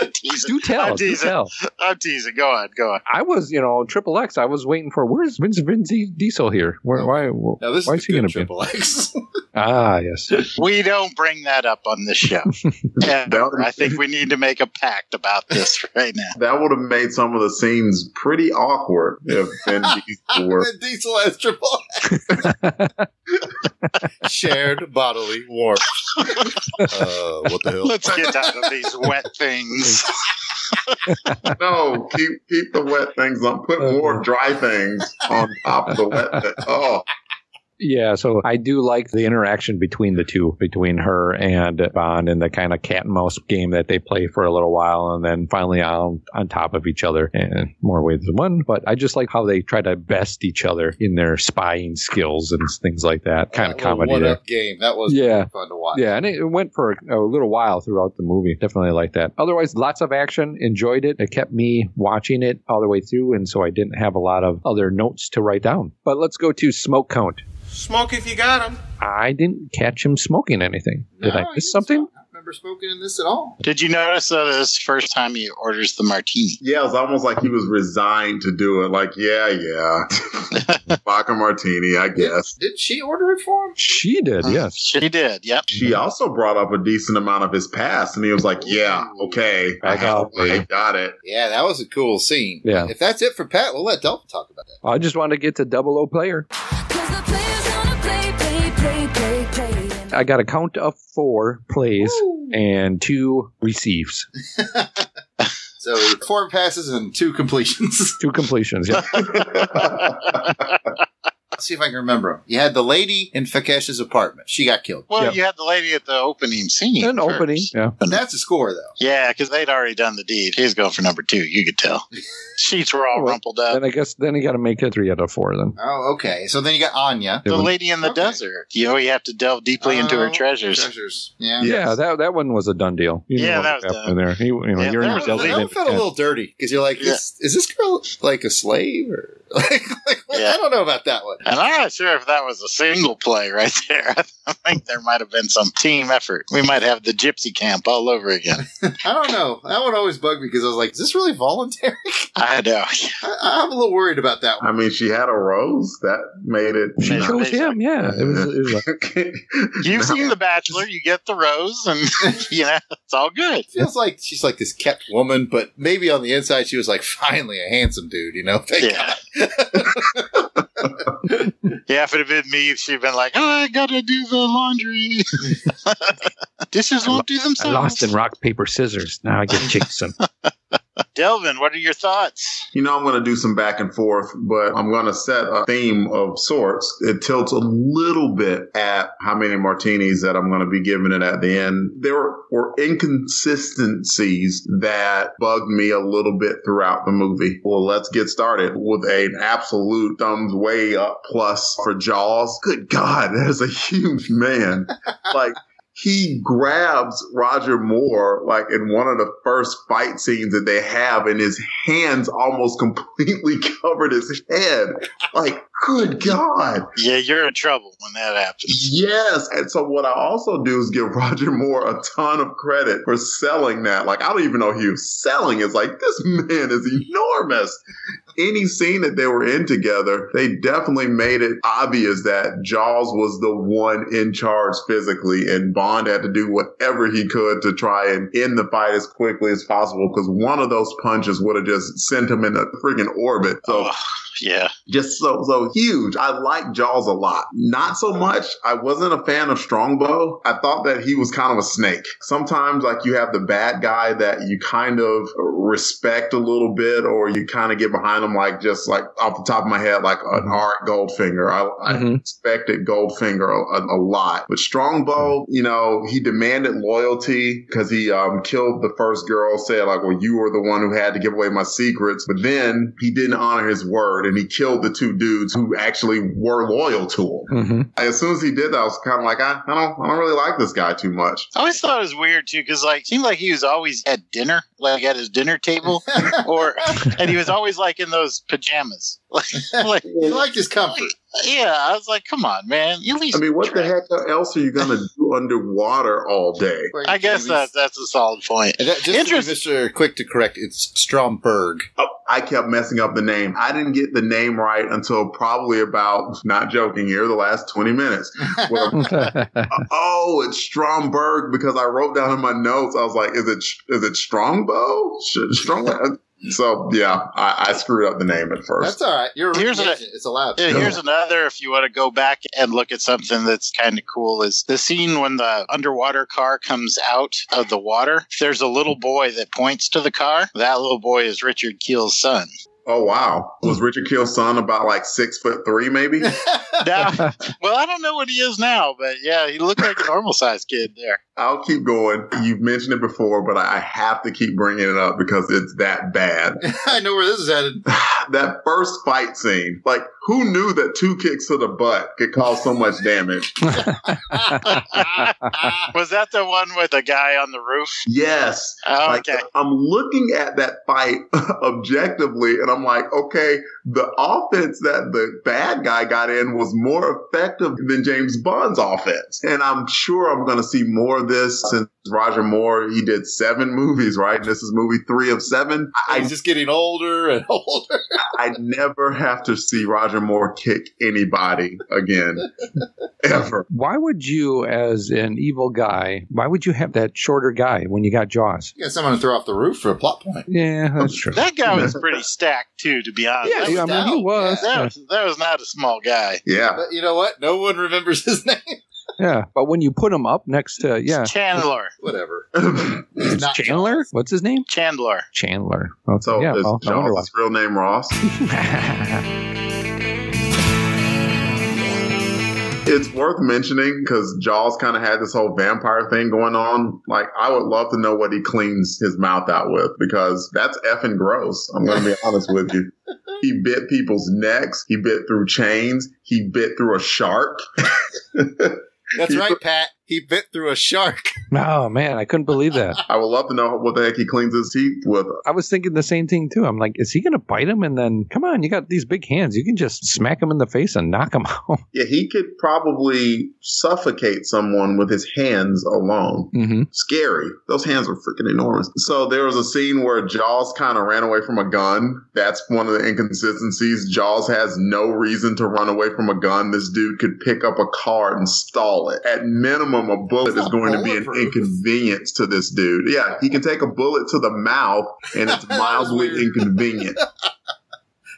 I'm teasing. Do tell. I'm Do teasing. tell. I'm teasing. Go on. Go on. I was, you know, Triple X. I was waiting for where's Vince Vin Diesel here? Where? Why? Now this why is is he going to be? triple X. Ah, yes. We don't bring that up on this show. I think we need to make a pact about this right now. That would have made some of the scenes pretty awkward if Vin Diesel were. Vin Diesel has triple X. Shared bodily warmth. Uh, what the hell? Let's get out of these wet things. No, keep keep the wet things on. Put uh-huh. more dry things on top of the wet thing. Oh, Yeah, so I do like the interaction between the two, between her and Bond, and the kind of cat and mouse game that they play for a little while, and then finally on on top of each other in more ways than one. But I just like how they try to best each other in their spying skills and things like that. Kind of That little comedy one-up game. That was Yeah. fun to watch. Yeah, and it went for a little while throughout the movie. Definitely like that. Otherwise, lots of action. Enjoyed it. It kept me watching it all the way through, and so I didn't have a lot of other notes to write down. But let's go to smoke count. Smoke if you got 'em. I didn't catch him smoking anything. Did I miss he something? I don't remember smoking in this at all. Did you notice that this first time he orders the martini? yeah, it was almost like he was resigned to do it. Like, yeah, yeah, vodka martini, I guess. Did she order it for him? She did, mm, yes. She did. Yep. She also brought up a decent amount of his past, and he was like, "Yeah, okay, I, I got I it. got it." Yeah, that was a cool scene. Yeah. If that's it for Pat, we'll let Delta talk about that. I just wanted to get to double O player. I got a count of four plays and two receives, So four passes and two completions. two completions. Yeah. Let's see if I can remember them. You had the lady in Fekkesh's apartment. She got killed. Well, Yep. you had the lady at the opening scene. An first. opening. Yeah. But that's a score, though. Yeah, because they'd already done the deed. He's going for number two. You could tell. Sheets were all Well, rumpled up. Then I guess then you got to make it three out of four. Then Oh, okay. So then you got Anya. The was- lady in the Okay. desert. You know, you have to delve deeply into her Oh, treasures. Treasures. Yeah. yeah, that that one was a done deal. You Yeah, what that was done. there. You, you know, Yeah, you're there in was the That lead one in- felt a little dirty because you're like, Yeah. is, is this girl like a slave or like? like? Yeah. I don't know about that one. And I'm not sure if that was a single play right there. I think there might have been some team effort. We might have the gypsy camp all over again. I don't know. That one always bugged me because I was like, is this really voluntary? I know. I, I'm a little worried about that one. I mean, she had a rose that made it. She Yeah. chose him. Yeah, it was. It was like, You've seen The Bachelor. You get the rose, and you know it's all good. feels like she's like this kept woman, but maybe on the inside she was like finally a handsome dude, you know? Thank Yeah. God. Yeah, if it had been me, she'd been like, "Oh, I gotta do the laundry. Dishes won't do themselves. I themselves." lost in rock paper scissors. Now I get Jason. Delvin, what are your thoughts? You know, I'm going to do some back and forth, but I'm going to set a theme of sorts. It tilts a little bit at how many martinis that I'm going to be giving it at the end. There were inconsistencies that bugged me a little bit throughout the movie. Well, let's get started with an absolute thumbs way up plus for Jaws. Good God, that is a huge man. like, he grabs Roger Moore like in one of the first fight scenes that they have, and his hands almost completely covered his head. Like, good God. Yeah, you're in trouble when that happens. Yes. And so what I also do is give Roger Moore a ton of credit for selling that. Like, I don't even know he was selling. It's like, this man is enormous. Any scene that they were in together, they definitely made it obvious that Jaws was the one in charge physically, and Bond had to do whatever he could to try and end the fight as quickly as possible because one of those punches would have just sent him in a freaking orbit. So Oh, yeah. just so so huge. I like Jaws a lot. Not so much. I wasn't a fan of Strongbow. I thought that he was kind of a snake. Sometimes like you have the bad guy that you kind of respect a little bit, or you kind of get behind him like just like off the top of my head, like an Auric Goldfinger. I, I Mhm. respected Goldfinger a, a, a lot, but Strongbow, you know, he demanded loyalty because he um, killed the first girl. Said like, well, you were the one who had to give away my secrets, but then he didn't honor his word and he killed the two dudes who actually were loyal to him. hmm As soon as he did that, I was kind of like, I, I don't, I don't really like this guy too much. I always thought it was weird too, because like seemed like he was always at dinner, like at his dinner table, or and he was always like in those pajamas. Like, like He liked his comfort. Yeah, I was like, come on, man, you at least. I mean, what the heck else are you gonna do underwater all day? I guess that that's a solid point. And that, just to be Mr. Quick to correct, it's Stromberg. Oh, I kept messing up the name. I didn't get the name right until probably about, not joking here, the last 20 minutes. Well, oh, it's Stromberg because I wrote down in my notes, I was like, is it is it Strongbow? Sh- Strong. So yeah, I, I screwed up the name at first. That's all right. You're Here's rookie a- It's allowed. Yeah, here's another. If you want to go back and look at something that's kind of cool, is the scene when the underwater car comes out of the water. There's a little boy that points to the car. That little boy is Richard Kiel's son. oh wow, was Richard Kiel's son about like six foot three, maybe? Now, well, I don't know what he is now, but yeah, he looked like a normal sized kid there. I'll keep going. You've mentioned it before, but I have to keep bringing it up because it's that bad. I know where this is headed. that first fight scene, like who knew that two kicks to the butt could cause so much damage? Was that the one with the guy on the roof? Yes. Oh, Like, okay. I'm looking at that fight objectively, and I'm like, okay, the offense that the bad guy got in was more effective than James Bond's offense. And I'm sure I'm going to see more of this since Roger Moore, he did seven movies, right? And this is movie three of seven. I, He's just getting older and older. I never have to see Roger Moore kick anybody again, ever. Why would you, as an evil guy, why would you have that shorter guy when you got Jaws? You got someone to throw off the roof for a plot point. Yeah, that's true. That guy was pretty stacked too, to be honest. Yeah, that, he I mean, he stout. was. that, was, that was not a small guy. Yeah. But you know what? No one remembers his name. Yeah, but when you put him up next to yeah, Chandler. Whatever. it's not Chandler. What's his name? Chandler. Chandler. Okay, so yeah, is well, no wonder Jaws' real name Ross? It's worth mentioning because Jaws kind of had this whole vampire thing going on. Like, I would love to know what he cleans his mouth out with because that's effing gross. I'm going to be honest with you. He bit people's necks. He bit through chains. He bit through a shark. That's right, Pat. He bit through a shark. oh man, I couldn't believe that. I would love to know what the heck he cleans his teeth with. I was thinking the same thing too. I'm like, is he going to bite him? And then, come on, you got these big hands. You can just smack him in the face and knock him out. Yeah, he could probably suffocate someone with his hands alone. hmm scary. Those hands are freaking enormous. So there was a scene where Jaws kind of ran away from a gun. That's one of the inconsistencies. Jaws has no reason to run away from a gun. This dude could pick up a car and stall it. At minimum, a bullet is going to be an inconvenience to this dude. Yeah, he can take a bullet to the mouth and it's mildly inconvenient.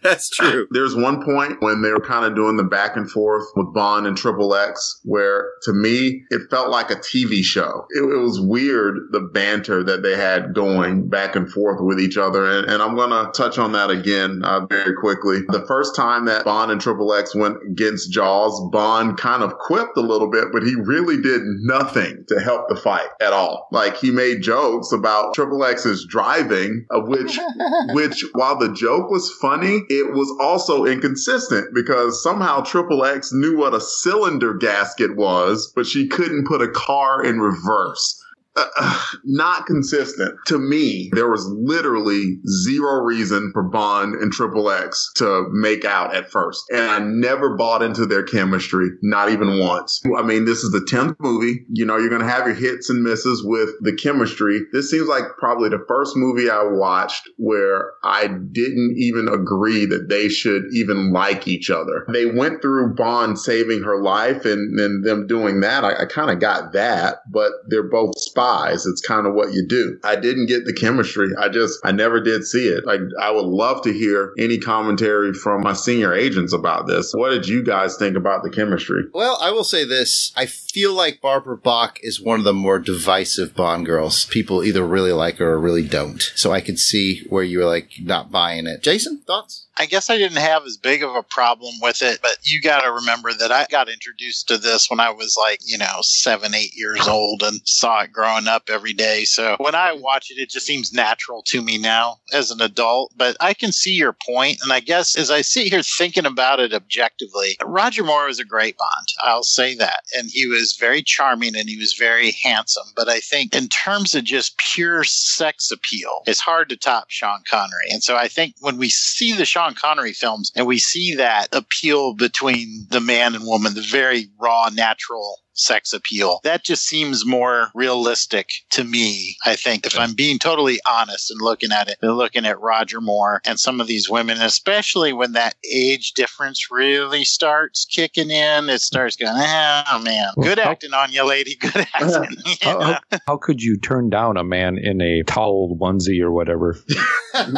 That's true. There's one point when they were kind of doing the back and forth with Bond and Triple X, where to me it felt like a TV show. It, it was weird the banter that they had going back and forth with each other, and, and I'm gonna touch on that again uh, very quickly. The first time that Bond and Triple X went against Jaws, Bond kind of quipped a little bit, but he really did nothing to help the fight at all. Like he made jokes about Triple X's driving, of which, which while the joke was funny, it was also inconsistent because somehow Triple X knew what a cylinder gasket was, but she couldn't put a car in reverse. Uh, not consistent. To me, there was literally zero reason for Bond and Triple X to make out at first. And I never bought into their chemistry, not even once. I mean, this is the 10th movie. You know, you're going to have your hits and misses with the chemistry. This seems like probably the first movie I watched where I didn't even agree that they should even like each other. They went through Bond saving her life and, and them doing that. I, I kind of got that, but they're both spies. It's kind of what you do. I didn't get the chemistry. I just, I never did see it. Like, I would love to hear any commentary from my senior agents about this. What did you guys think about the chemistry? Well, I will say this. I feel like Barbara Bach is one of the more divisive Bond girls. People either really like her or really don't. So I could see where you were like not buying it. Jason, thoughts? I guess I didn't have as big of a problem with it, but you got to remember that I got introduced to this when I was like, you know, seven, eight years old and saw it growing up every day. So when I watch it, it just seems natural to me now as an adult. But I can see your point, And I guess as I sit here thinking about it objectively, Roger Moore was a great Bond. I'll say that. And he was very charming and he was very handsome. But I think in terms of just pure sex appeal, it's hard to top Sean Connery. And so I think when we see the Sean Connery films and we see that appeal between the man and woman, the very raw, natural sex appeal. That just seems more realistic to me, I think, if I'm being totally honest and looking at it, and looking at Roger Moore and some of these women, especially when that age difference really starts kicking in, it starts going, oh man, good Well, how- acting on you, lady, good acting. How, how, how could you turn down a man in a towel onesie or whatever?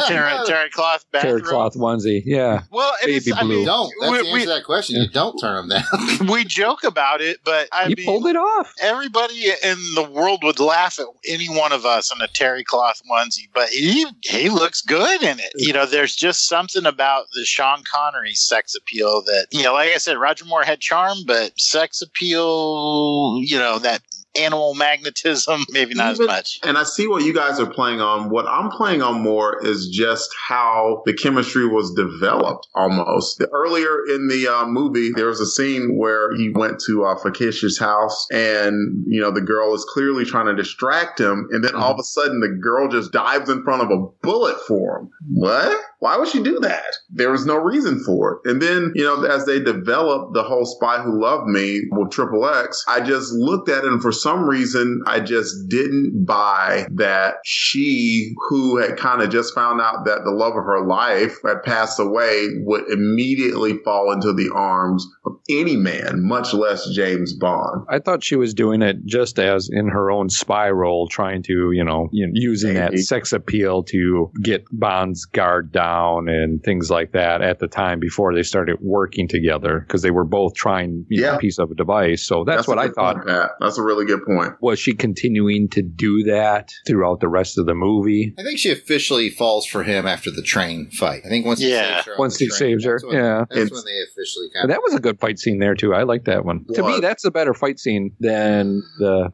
Terry, terry cloth bathroom. Terry cloth onesie. Yeah. Well, it is, Baby I mean, blue. Don't. That's we- the answer we- to that question. You don't turn them down. we joke about it, but I you mean, pulled it off. everybody in the world would laugh at any one of us in a terry cloth onesie, but he he looks good in it. You know, there's just something about the Sean Connery sex appeal that you know, like I said, Roger Moore had charm, but sex appeal, you know, that animal magnetism, maybe not Even- as much. And I see what you guys are playing on. What I'm playing on more is just how the chemistry was developed almost. The- Earlier in the uh, movie, there was a scene where he went to uh, Fekkesh's house and, you know, the girl is clearly trying to distract him. And then all of a sudden, the girl just dives in front of a bullet for him. What? Why would she do that? There was no reason for it. And then, you know, as they developed the whole Spy Who Loved Me with Triple X, I just looked at it and for some reason, I just didn't buy that she, who had kind of just found out that the love of her life had passed away, would immediately fall into the arms of any man, much less James Bond. I thought she was doing it just as in her own spy role, trying to, you know, using that sex appeal to get Bond's guard down and things like that at the time before they started working together because they were both trying know, Yeah. a piece of a device. So that's, a what I thought. point, Pat. That's a really good point. Was she continuing to do that throughout the rest of the movie? I think she officially falls for him after the train fight. I think once he Yeah. saves her Once he train, saves her, that's when- yeah. That's It's- when they officially kind And that was a good fight scene there too. I like that one. To me, that's a better fight scene than the. of.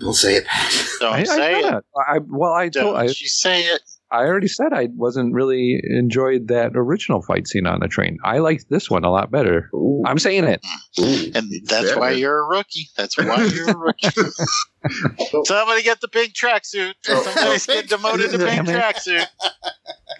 We'll say it. Don't I, I say said it. it. I, well, I told. Don't I, you say it. I already said I wasn't really enjoyed that original fight scene on the train. I liked this one a lot better. Ooh. I'm saying it. Ooh. And that's Yeah. why you're a rookie. That's why you're a rookie. Somebody get the pink tracksuit. Oh. Somebody's getting demoted to pink tracksuit.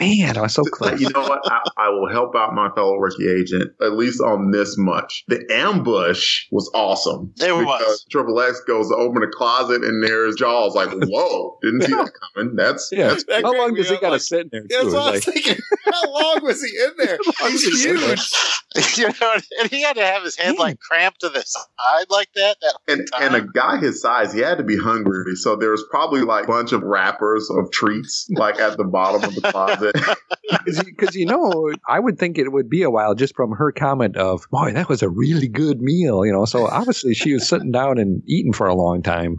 Man, I was so close. You know what? I, I will help out my fellow rookie agent at least on this much. The ambush was awesome. It was. Triple X goes to open a closet and there's Jaws like, whoa, didn't see that coming. That's Yeah. that's That How long does he got to like- sit in there? That's too? what I was Like, thinking. How long was he in there? He's was he in there? huge. you know, and he had to have his head Yeah. like cramped to the side like that. That whole and, time. and a guy his size, he had to be hungry. So there was probably like a bunch of wrappers of treats like at the bottom of the closet. Because you know, I would think it would be a while just from her comment of, "Boy, that was a really good meal," you know. So obviously she was sitting down and eating for a long time.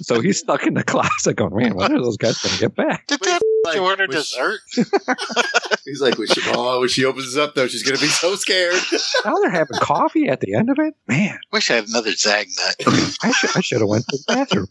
So he's stuck in the closet going, "Man, when are those guys going to get back?" Did that Like, order we- dessert? He's like, she, oh, when she opens this up, though, she's going to be so scared. Now they're having coffee at the end of it. Man, Wish I had another Zag nut. I should I should have went to the bathroom.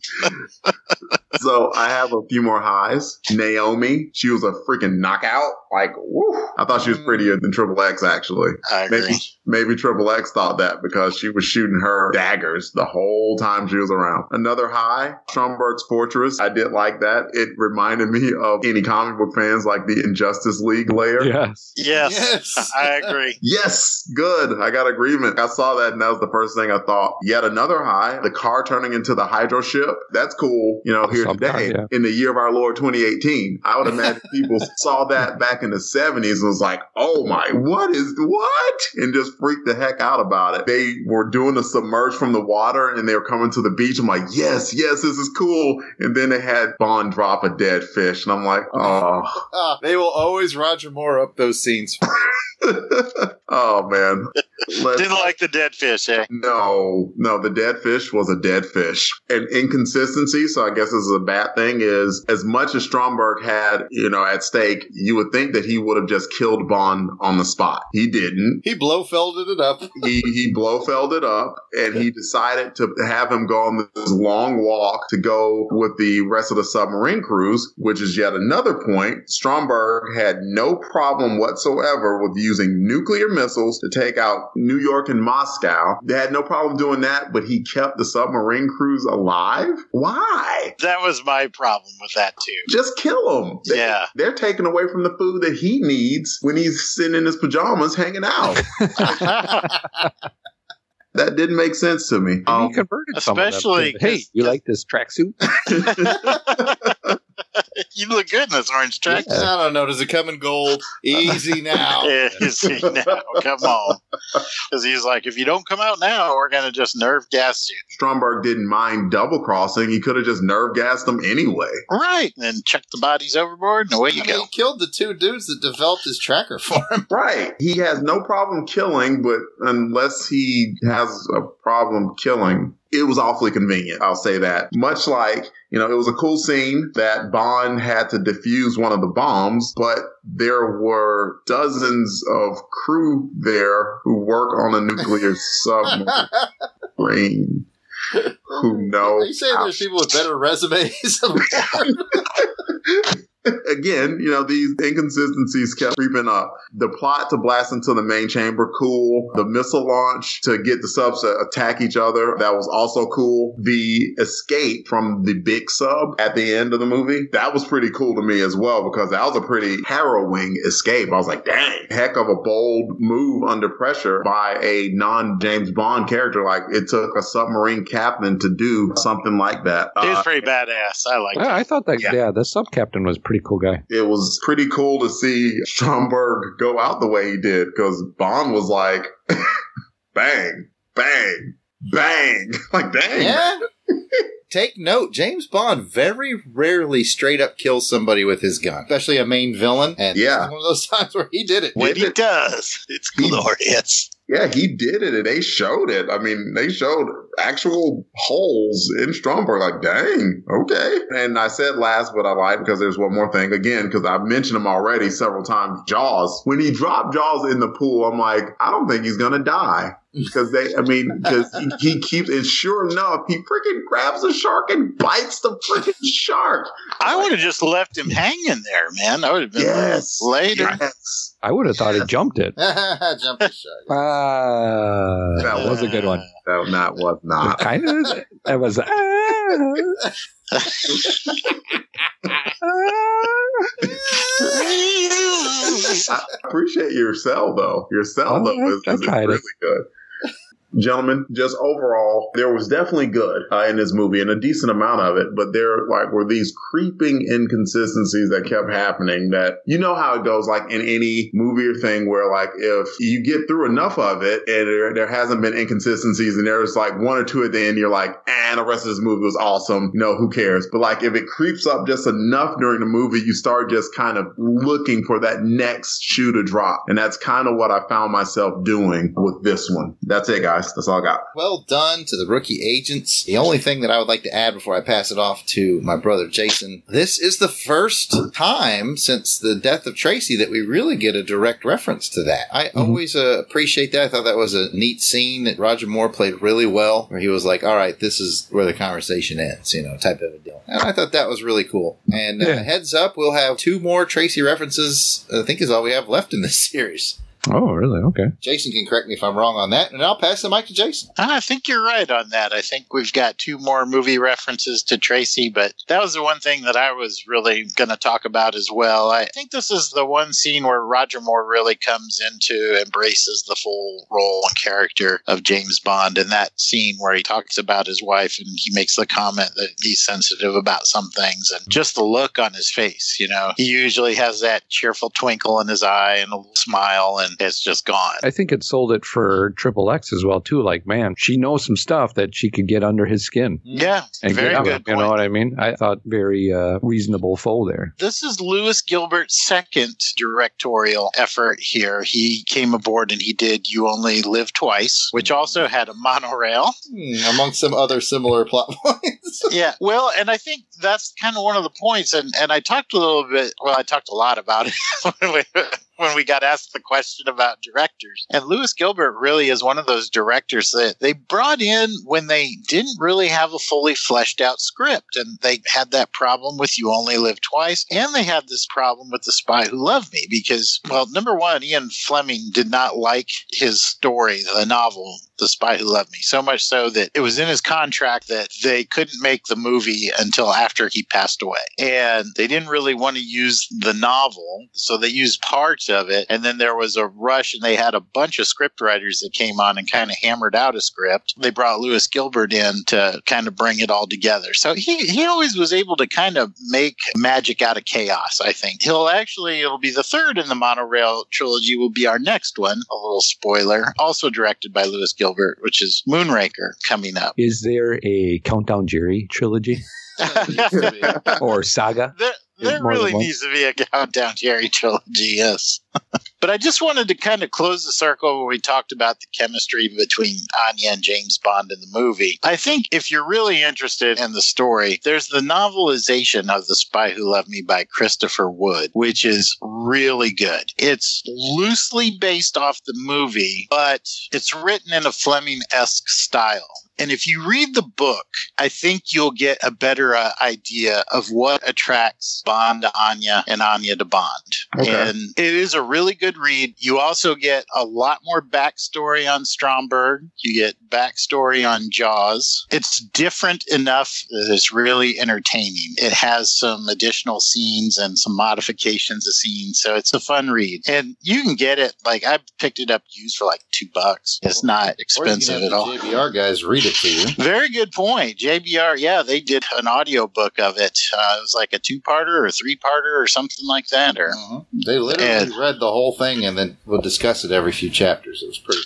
So I have a few more highs. Naomi, she was a freaking knockout. Like, woo. I thought she was mm. prettier than Triple X, actually. I agree. Maybe, maybe Triple X thought that because she was shooting her daggers the whole time she was around. Another high, Stromberg's Fortress. I did like that. It reminded me of any comic book fans like the Injustice League layer. Yes. Yes, Yes. I agree. Yes, good. I got agreement. I saw that and that was the first thing I thought. Yet another high, the car turning into the hydro ship. That's cool, you know, here Some car, today yeah. in the year of our Lord 2018. I would imagine people saw that back in the 70s and was like, oh my, what is what? And just freaked the heck out about it. They were doing the submerge from the water and they were coming to the beach. I'm like, yes, yes, this is cool. And then they had Bond drop a dead fish. And I'm like, oh. They will always Roger Moore up those scenes. oh man. Let's- Didn't like the dead fish, eh? No, no, the dead fish was a dead fish. And inconsistency, so I guess this is a bad thing, is as much as Stromberg had, you know, at stake, you would think that he would have just killed Bond on the spot. He didn't. He Blofelded it up. He he blowfelled it up and he decided to have him go on this long walk to go with the rest of the submarine crews, which is yet another point. Stromberg had no problem whatsoever with using nuclear missiles to take out New York and Moscow. They had no problem doing that, but he kept the submarine crews alive? Why? That was my problem with that too. Just kill them. Yeah. They're taking away from the food that he needs when he's sitting in his pajamas hanging out. that didn't make sense to me. And Um, he converted some of them. especially Hey, 'cause- you like this tracksuit? you look good in this orange track. I don't know. Does it come in gold? Easy now. Easy now, come on. Because he's like, if you don't come out now, we're gonna just nerve gas you. Stromberg didn't mind double crossing. He could have just nerve gassed them anyway. Right. And Then chuck the bodies overboard, and away you I mean, he killed the two dudes that developed his tracker for him. Right. He has no problem killing, but unless he has a problem killing, it was awfully convenient. I'll say that. Much like, you know, it was a cool scene that Bond had to defuse one of the bombs, but there were dozens of crew there who work on a nuclear submarine who know. Are you saying how- there's people with better resumes? again, you know, these inconsistencies kept creeping up. The plot to blast into the main chamber, cool. The missile launch to get the subs to attack each other, that was also cool. The escape from the big sub at the end of the movie, that was pretty cool to me as well because that was a pretty harrowing escape. I was like, dang, heck of a bold move under pressure by a non James Bond character. Like it took a submarine captain to do something like that. He was Uh, pretty badass. I like Yeah, it. I thought that. Yeah. Yeah, the sub captain was a pretty cool guy. it was pretty cool to see Stromberg go out the way he did because Bond was like, bang, bang, bang. Like, dang. yeah. take note, James Bond very rarely straight up kills somebody with his gun, especially a main villain. And This Yeah. is one of those times where he did it. When he it- does, it's glorious. Yeah, he did it and they showed it. I mean, they showed actual holes in Stromberg. Like, dang, okay. And I said last, but I lied because there's one more thing again, because I've mentioned him already several times. Jaws. When he dropped Jaws in the pool, I'm like, I don't think he's going to die. Because they, I mean, because he, he keeps, and sure enough, he freaking grabs a shark and bites the freaking shark. I would have just left him hanging there, man. I would have been Yes. later. Yes. I would have thought he jumped it. Jump the shark. Ah, that was a good one. No, that was not. Kind of. That was. ah. I appreciate your sell though. Your sell Oh, though is, is really good. Gentlemen, just overall, there was definitely good uh, in this movie and a decent amount of it, but there like were these creeping inconsistencies that kept happening that you know how it goes like in any movie or thing where like if you get through enough of it and there, there hasn't been inconsistencies and there's like one or two at the end, you're like, and the rest of this movie was awesome. You know, who cares? But like if it creeps up just enough during the movie, you start just kind of looking for that next shoe to drop. And that's kind of what I found myself doing with this one. That's it, guys. That's all I got. Well done to the rookie agents. The only thing that I would like to add before I pass it off to my brother Jason, this is the first time since the death of Tracy that we really get a direct reference to that. I always uh, appreciate that. I thought that was a neat scene that Roger Moore played really well, where he was like, "All right, this is where the conversation ends," you know, type of a deal. And I thought that was really cool. And uh, Yeah. heads up, we'll have two more Tracy references. I think is all we have left in this series. Oh, really? Okay. Jason can correct me if I'm wrong on that, and I'll pass the mic to Jason. I think you're right on that. I think we've got two more movie references to Tracy, but that was the one thing that I was really going to talk about as well. I think this is the one scene where Roger Moore really comes into, embraces the full role and character of James Bond. And that scene where he talks about his wife and he makes the comment that he's sensitive about some things and just the look on his face, you know, he usually has that cheerful twinkle in his eye and a little smile and it's just gone. I think it sold it for Triple X as well too. Like, man, she knows some stuff that she could get under his skin Yeah, and very get out. good You know what I mean? I thought very uh, reasonable foe there. This is Lewis Gilbert's second directorial effort here. He came aboard and he did You Only Live Twice, which also had a monorail. Hmm, among some other similar plot points. yeah, well, and I think that's kind of one of the points. And, and I talked a little bit, well, I talked a lot about it when we, got asked the question about directors. And Lewis Gilbert really is one of those directors that they brought in when they didn't really have a fully fleshed out script. And they had that problem with You Only Live Twice. And they had this problem with The Spy Who Loved Me because, well, number one, Ian Fleming did not like his story, the novel, The Spy Who Loved Me, so much so that it was in his contract that they couldn't make the movie until after he passed away. And they didn't really want to use the novel, so they used parts of it. And then there was a rush, and they had a bunch of script writers that came on and kind of hammered out a script. They brought Lewis Gilbert in to kind of bring it all together. So he, he always was able to kind of make magic out of chaos, I think. He'll actually, it'll be the third in the monorail trilogy, will be our next one. A little spoiler. Also directed by Lewis Gilbert, which is Moonraker coming up. Is there a Countdown Jerry trilogy or saga? There, there really needs to be a countdown Jerry trilogy, yes. but I just wanted to kind of close the circle where we talked about the chemistry between Anya and James Bond in the movie. I think if you're really interested in the story, there's the novelization of The Spy Who Loved Me by Christopher Wood, which is really good. It's loosely based off the movie, but it's written in a Fleming esque style. And if you read the book, I think you'll get a better uh, idea of what attracts Bond to Anya and Anya to Bond. Okay. And it is a really good read. You also get a lot more backstory on Stromberg. You get backstory on Jaws. It's different enough that it's really entertaining. It has some additional scenes and some modifications of scenes. So it's a fun read. And you can get it, like, I picked it up used for like two bucks. It's not Or you expensive can at have all. the JBR guys read it to you. Very good point. JBR, yeah, they did an audio book of it. Uh, it was like a two parter or three parter or something like that. Or They literally And- read the whole thing and then we'll discuss it every few chapters. It was pretty.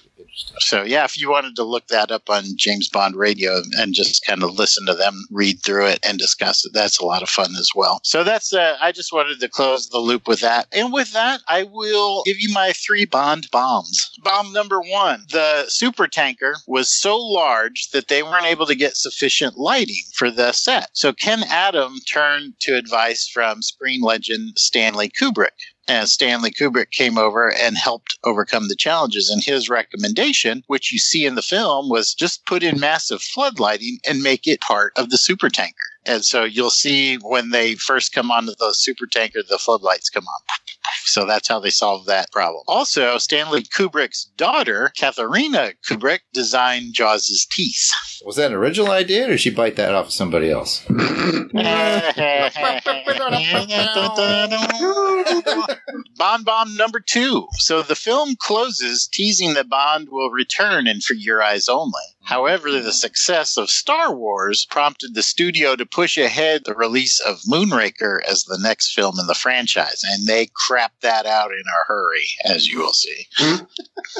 So, yeah, if you wanted to look that up on James Bond Radio and just kind of listen to them read through it and discuss it, that's a lot of fun as well. So that's uh, I just wanted to close the loop with that. And with that, I will give you my three Bond bombs. Bomb number one: the super tanker was so large that they weren't able to get sufficient lighting for the set. So Ken Adam turned to advice from screen legend Stanley Kubrick. And Stanley Kubrick came over and helped overcome the challenges. And his recommendation, which you see in the film, was just put in massive floodlighting and make it part of the super tanker. And so you'll see when they first come onto the super tanker, the floodlights come on. So that's how they solved that problem. Also, Stanley Kubrick's daughter, Katharina Kubrick, designed Jaws's teeth. Was that an original idea, or did she bite that off of somebody else? Bond Bomb number two. So the film closes teasing that Bond will return in For Your Eyes Only. However, the success of Star Wars prompted the studio to push ahead the release of Moonraker as the next film in the franchise, and they crapped that out in a hurry, as you will see. Hmm.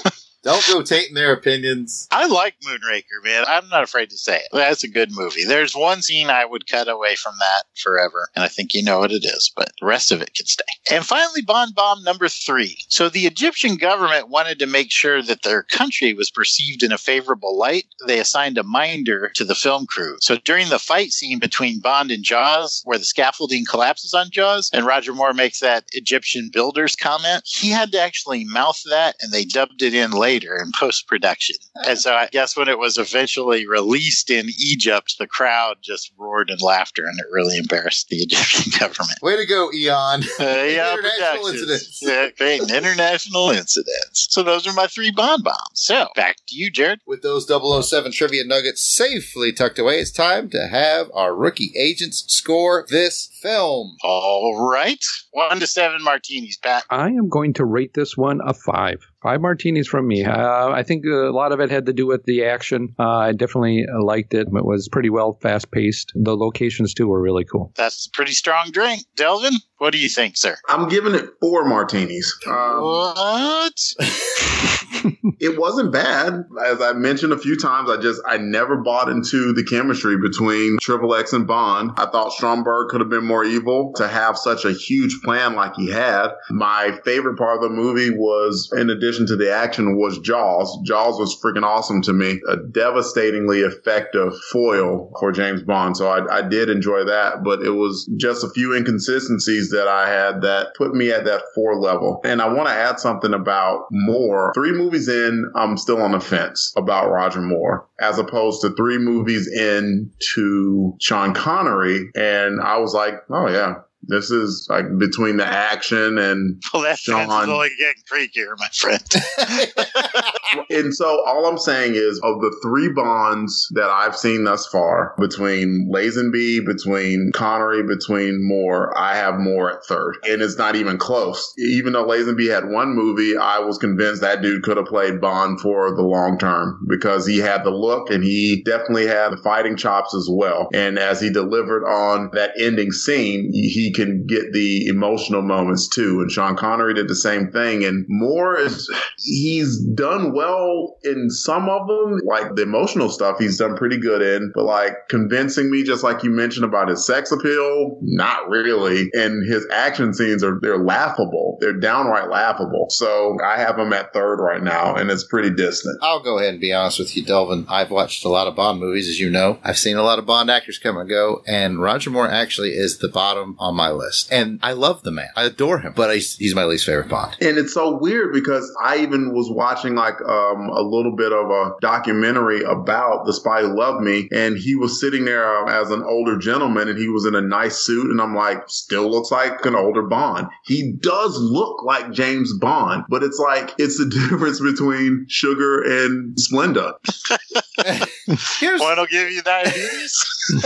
Don't go tainting their opinions. I like Moonraker, man. I'm not afraid to say it. That's a good movie. There's one scene I would cut away from that forever, and I think you know what it is, but the rest of it can stay. And finally, Bond Bomb number three. So the Egyptian government wanted to make sure that their country was perceived in a favorable light. They assigned a minder to the film crew. So during the fight scene between Bond and Jaws, where the scaffolding collapses on Jaws, and Roger Moore makes that Egyptian builders comment, he had to actually mouth that, and they dubbed it in later in post production. And so I guess when it was eventually released in Egypt, the crowd just roared in laughter, and it really embarrassed the Egyptian government. Way to go, Eon. Uh, yeah, International incidents. Yeah, great. International incidents. So those are my three Bond bombs. So back to you, Jared. With those 007 trivia nuggets safely tucked away, it's time to have our rookie agents score this film. All right. One to seven martinis, Pat. I am going to rate this one a five. Five martinis from me. Uh, I think a lot of it had to do with the action. Uh, I definitely liked it. It was pretty well fast paced. The locations, too, were really cool. That's a pretty strong drink. Delvin, what do you think, sir? I'm giving it four martinis. Um, What? it wasn't bad. As I mentioned a few times, I just I never bought into the chemistry between Triple X and Bond. I thought Stromberg could have been more evil to have such a huge plan like he had. My favorite part of the movie was, in addition to the action, was Jaws. Jaws was freaking awesome to me. A devastatingly effective foil for James Bond. So I, I did enjoy that, but it was just a few inconsistencies that I had that put me at that four level. And I want to add something about more. Three movies in, I'm still on the fence about Roger Moore, as opposed to three movies in to Sean Connery. And I was like, oh yeah. This is like between the action and Well, that Sean. fence is only getting creakier, my friend. and so all I'm saying is of the three bonds that I've seen thus far between Lazenby, between Connery, between Moore, I have Moore at third. And it's not even close. Even though Lazenby had one movie, I was convinced that dude could have played Bond for the long term because he had the look and he definitely had the fighting chops as well. And as he delivered on that ending scene, he can get the emotional moments too. And Sean Connery did the same thing. And Moore is, he's done well in some of them, like the emotional stuff he's done pretty good in, but like convincing me, just like you mentioned about his sex appeal, not really. And his action scenes are, they're laughable. They're downright laughable. So I have him at third right now and it's pretty distant. I'll go ahead and be honest with you, Delvin. I've watched a lot of Bond movies, as you know. I've seen a lot of Bond actors come and go, and Roger Moore actually is the bottom on my list. And I love the man. I adore him, but he's, he's my least favorite Bond. And it's so weird because I even was watching like um, a little bit of a documentary about the spy who loved me, and he was sitting there um, as an older gentleman, and he was in a nice suit, and I'm like, still looks like an older Bond. He does look like James Bond, but it's like it's the difference between Sugar and Splenda. Here's- One will give you diabetes.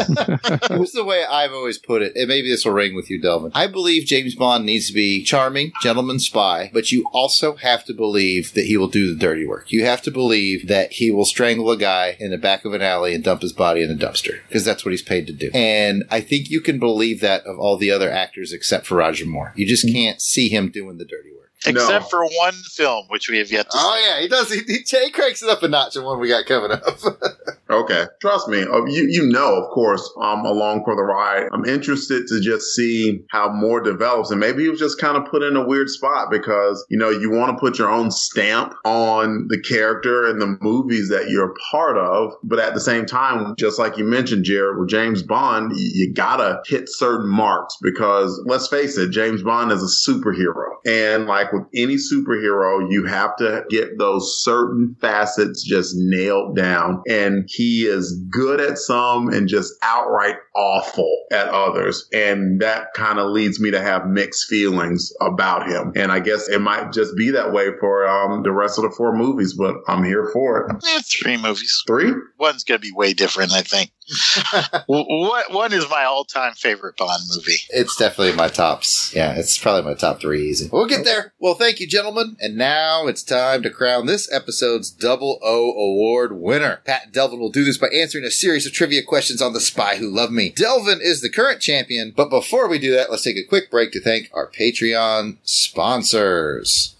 Here's the way I've always put it, and maybe this will ring with you, Delvin. I believe James Bond needs to be charming, gentleman spy, but you also have to believe that he will do the dirty work. You have to believe that he will strangle a guy in the back of an alley and dump his body in a dumpster, because that's what he's paid to do. And I think you can believe that of all the other actors except for Roger Moore. You just mm-hmm. can't see him doing the dirty work. Except for one film, which we have yet to Oh yeah, he does. He, he, he cranks it up a notch in one we got coming up. Okay, trust me. Uh, you you know, of course, um, along for the ride. I'm interested to just see how Moore develops, and maybe he was just kind of put in a weird spot because you know you want to put your own stamp on the character and the movies that you're part of, but at the same time, just like you mentioned, Jared, with James Bond, you gotta hit certain marks because let's face it, James Bond is a superhero, and like with any superhero, you have to get those certain facets just nailed down, and he is good at some and just outright awful at others. And that kind of leads me to have mixed feelings about him. And I guess it might just be that way for um, the rest of the four movies, but I'm here for it. Eh, three movies. Three? One's going to be way different, I think. what one is my all-time favorite Bond movie? It's definitely my tops. Yeah, it's probably my top three easy. We'll get there. Well, thank you, gentlemen. And now it's time to crown this episode's Double O Award winner. Pat Delvin will do this by answering a series of trivia questions on The Spy Who Loved Me. Delvin is the current champion, but before we do that, let's take a quick break to thank our Patreon sponsors.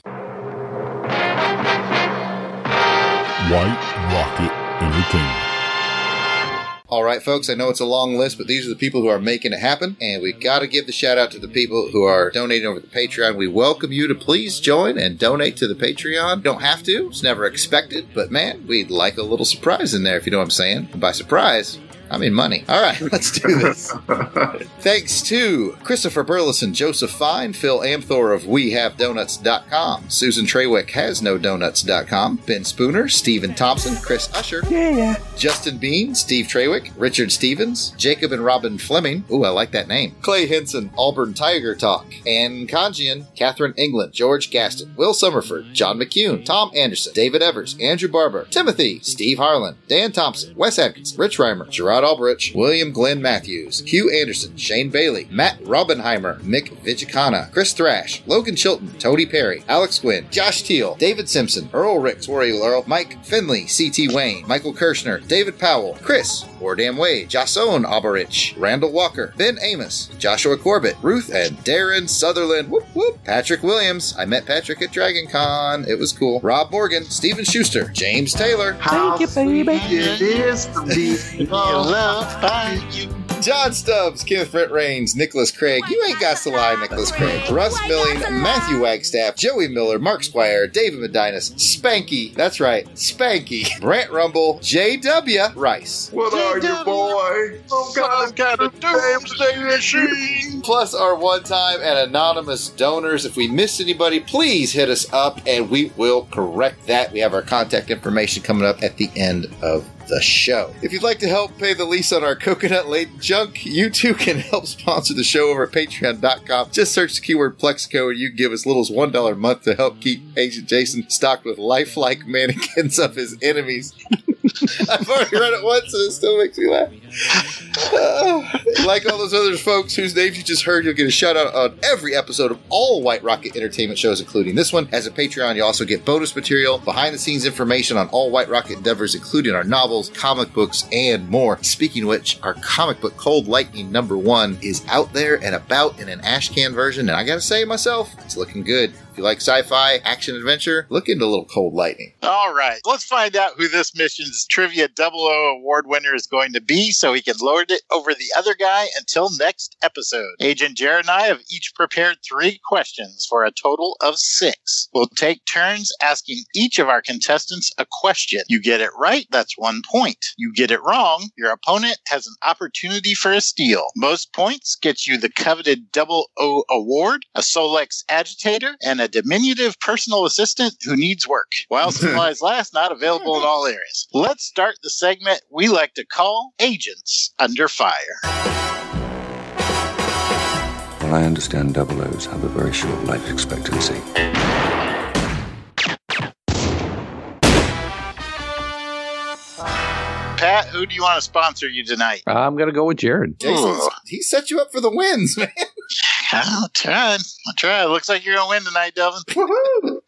White Rocket Entertainment. All right, folks, I know it's a long list, but these are the people who are making it happen, and we got to give the shout out to the people who are donating over the Patreon. We welcome you to please join and donate to the Patreon. Don't have to, it's never expected, but man, we'd like a little surprise in there if you know what I'm saying. And by surprise, I mean money. All right, let's do this. Thanks to Christopher Burleson, Joseph Fine, Phil Amthor of WeHaveDonuts.com, Susan Treywick has no donuts.com, Ben Spooner, Stephen Thompson, Chris Usher, yeah, yeah. Justin Bean, Steve Treywick, Richard Stevens, Jacob and Robin Fleming. Ooh, I like that name. Clay Henson, Auburn Tiger Talk, Ann Congian, Catherine England, George Gaston, Will Summerford, John McCune, Tom Anderson, David Evers, Andrew Barber, Timothy, Steve Harlan, Dan Thompson, Wes Atkinson, Rich Reimer, Gerard Albrich, William Glenn Matthews, Hugh Anderson, Shane Bailey, Matt Robbenheimer, Mick Vigicana, Chris Thrash, Logan Chilton, Tony Perry, Alex Quinn, Josh Teal, David Simpson, Earl Ricks, Warrior Earl, Mike Finley, C.T. Wayne, Michael Kirshner, David Powell, Chris, Wardam Wade, Jason Alberich, Randall Walker, Ben Amos, Joshua Corbett, Ruth and Darren Sutherland, whoop whoop, Patrick Williams. I met Patrick at Dragon Con. It was cool. Rob Morgan, Stephen Schuster, James Taylor, Thank you, baby. It is to be loved by you. John Stubbs, Kenneth Brett Rains, Nicholas Craig. You ain't got to lie, Nicholas Craig. Russ Milling, Matthew Wagstaff, Joey Miller, Mark Squire, David Medinus, Spanky. That's right, Spanky. Brant Rumble, J.W. Rice. What are you, boy? Some kind of, kind of doomsday machine. Plus our one-time and anonymous donors. If we missed anybody, please hit us up and we will correct that. We have our contact information coming up at the end of the show. If you'd like to help pay the lease on our coconut laden junk, you too can help sponsor the show over at patreon.com. Just search the keyword Plexico and you can give as little as $1 a month to help keep Agent Jason stocked with lifelike mannequins of his enemies. I've already read it once and it still makes me laugh. Like all those other folks whose names you just heard, you'll get a shout out on every episode of all White Rocket Entertainment shows, including this one. As a Patreon, you also get bonus material, behind the scenes information on all White Rocket endeavors, including our novels, comic books, and more. Speaking of which, our comic book Cold Lightning number one is out there and about in an ashcan version, and I gotta say myself, it's looking good. If you like sci-fi, action, adventure, look into a little Cold Lightning. All right, let's find out who this mission's trivia double O award winner is going to be so he can lord it over the other guy until next episode. Agent Jared and I have each prepared three questions for a total of six. We'll take turns asking each of our contestants a question. You get it right, that's one point. You get it wrong, your opponent has an opportunity for a steal. Most points gets you the coveted double O award, a Solex agitator, and a diminutive personal assistant who needs work. While supplies last, not available in all areas. Let's start the segment we like to call Agents Under Fire. Well, I understand double O's have a very short life expectancy. Pat, who do you want to sponsor you tonight? I'm going to go with Jared. Jason, he set you up for the wins, man. I'll try. I'll try. Looks like you're going to win tonight, Delvin.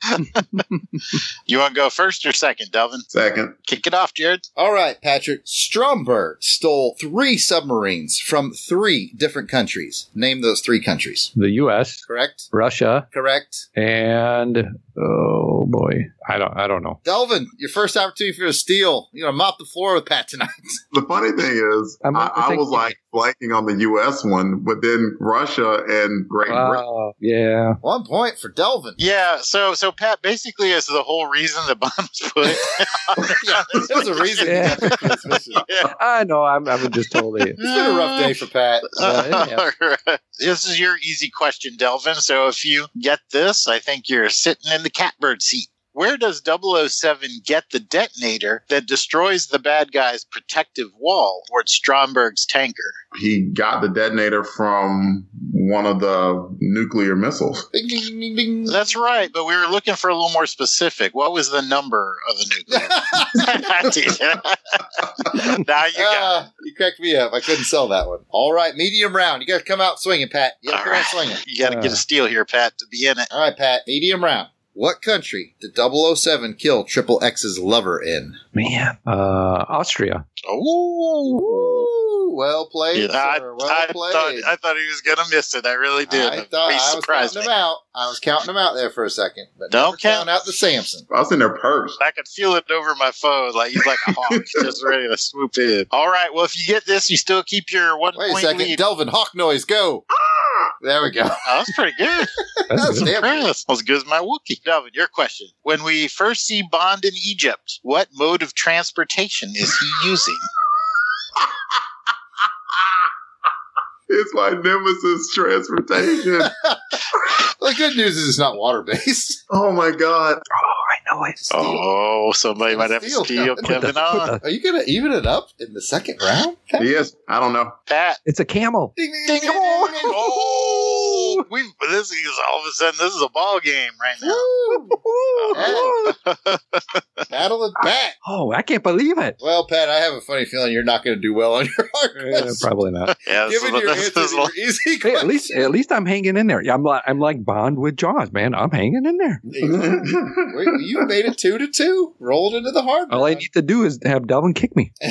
you want to go first or second, Delvin? Second. Kick it off, Jared. All right, Patrick. Stromberg stole three submarines from three different countries. Name those three countries. The U.S., Correct? Russia, Correct. and oh boy, I don't, I don't know. Delvin, your first opportunity for a steal. You're going to mop the floor with Pat tonight. The funny thing is, I'm I, was like blanking on the U.S. one, but then Russia and Great Britain. Yeah. One point for Delvin. Yeah, so so Pat basically is the whole reason the bomb was put. yeah, there's a reason Yeah. he got this mission. yeah. I know. I'm, I'm just totally. It's been a rough day for Pat. Uh, yeah. Alright. This is your easy question, Delvin. So if you get this, I think you're sitting in the catbird seat. Where does 007 get the detonator that destroys the bad guy's protective wall towards Stromberg's tanker? He got the detonator from one of the nuclear missiles. Ding, ding, ding, ding, ding. That's right, but we were looking for a little more specific. What was the number of the nuclear? now you got Ah, you cracked me up. I couldn't sell that one. All right, medium round. You got to come out swinging, Pat. You got to All come out swinging. you got to get a steal here, Pat, to be in it. All right, Pat. Medium round. What country did 007 kill Triple X's lover in? Man, uh, Austria. Oh, well played, I, sir. Well I played. thought I thought he was gonna miss it. I really did. I thought I was counting me. him out. I was counting him out there for a second, but Don't count. count out the Samson. I was in their purse. I could feel it over my phone, like he's like a hawk, just ready to swoop in. All right, well, if you get this, you still keep your one Wait a point second, lead. Delvin Hawk noise, go! There we go. Oh, that's pretty good. That's That's good. damn. Impressed. As good as my Wookiee. Delvin, your question. When we first see Bond in Egypt, what mode of transportation is he using? It's my Nemesis transportation. The good news is it's not water based. oh my god. I know it. Oh, somebody might have to Steal. steal Kevin on. Are you gonna even it up in the second round? Yes, I don't know. Pat. It's a camel. Ding, ding, Ding, ding, ding, ding, ding. Oh, we this is all of a sudden this is a ball game right now. Hey, battle it back. Oh, I can't believe it. Well, Pat, I have a funny feeling you're not going to do well on your hard Eh, questions. probably not. Yeah, Given is- your this answer to your easy Hey, at least at least I'm hanging in there. Yeah, I'm like I'm like Bond with Jaws, man. I'm hanging in there. Wait, you made it two to two. Rolled into the hard. All I need to do is have Delvin kick me.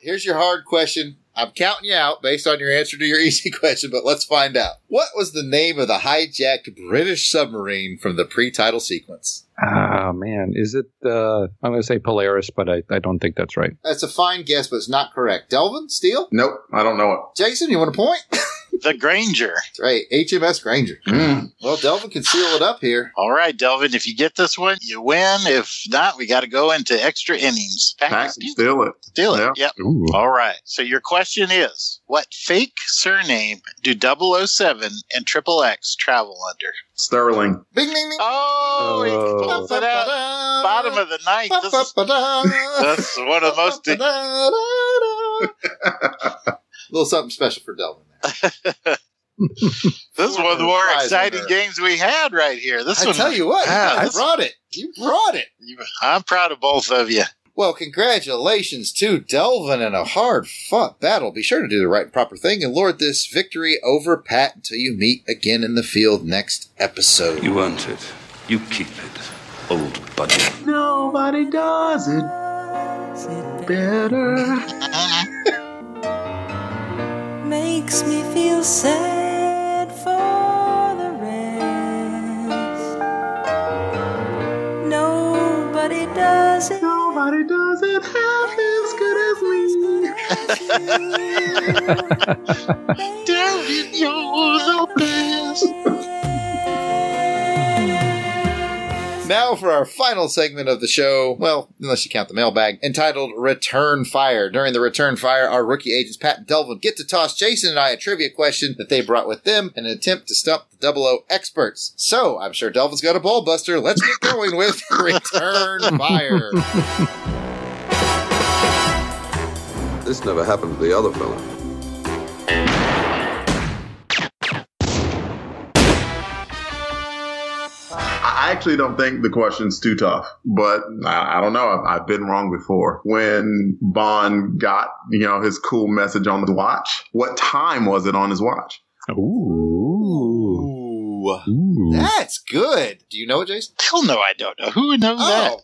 Here's your hard question. I'm counting you out based on your answer to your easy question, but let's find out. What was the name of the hijacked British submarine from the pre-title sequence? Ah man, is it? uh I'm going to say Polaris, but I, I don't think that's right. That's a fine guess, but it's not correct. Delvin, steal, Nope, I don't know it. Jason, you want a point? the Granger. That's right, HMS Granger. Mm. Well, Delvin can seal it up here. All right, Delvin, if you get this one, you win. If not, we got to go into extra innings. Pat, Pack, steal, steal it. steal it. Yeah. Yep. Ooh. All right. So your question is what fake surname do 007 and Triple X travel under? Sterling. Bing, bing, bing. Oh, he Oh. it out. Bottom of the ninth. This is, that's one of the most. A little something special for Delvin. There. This is one of the more exciting games we had right here. This I one, tell you what, Yeah, you brought it. You brought it. I'm proud of both of you. Well, congratulations to Delvin in a hard fought battle. Be sure to do the right and proper thing and lord this victory over Pat until you meet again in the field next episode. You want it. You keep it, old buddy. Nobody does it better. makes me feel sad for the rest. Nobody does it. Nobody does it half as good as me. Delvin, you're the best. Now for our final segment of the show, well, unless you count the mailbag, entitled Return Fire. During the Return Fire, our rookie agents Pat and Delvin get to toss Jason and I a trivia question that they brought with them in an attempt to stump the Double O experts. So, I'm sure Delvin's got a ball buster. Let's get going with Return Fire. This never happened to the other fella. I actually don't think the question's too tough, but I, I don't know. I've, I've been wrong before. When Bond got, you know, his cool message on the watch, what time was it on his watch? Ooh. Ooh. Ooh. That's good. Do you know it, Jason? Hell no, I don't know. Who would know that? Oh.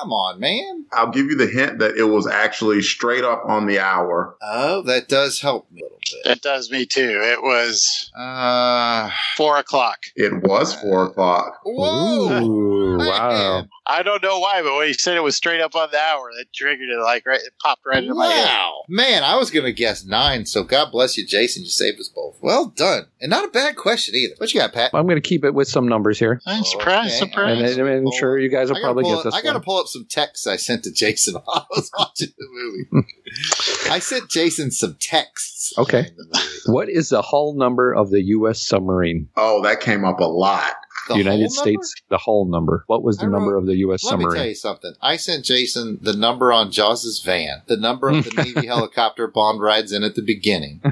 Come on, man. I'll give you the hint that it was actually straight up on the hour. Oh, that does help me a little bit. That does me too. It was Uh, four o'clock. It was four o'clock. whoa. Ooh, wow. I don't know why, but when he said it was straight up on the hour, that triggered it like right. It popped right into my head. Wow. Man, I was going to guess nine, so God bless you, Jason. You saved us both. Well done. And not a bad question either. What you got, Pat? I'm going to keep it with some numbers here. I'm surprised. Okay. Surprised. And, and I'm sure you guys will probably pull get up- this I got to one. pull up some texts I sent to Jason while I was watching the movie. I sent Jason some texts. Okay. during the movie. What is the hull number of the U.S. submarine? Oh, that came up a lot. The United whole number? States, the whole number. What was the I number of the U.S. Submarine? Let me tell you something. I sent Jason the number on Jaws' van, the number of the Navy helicopter Bond rides in at the beginning.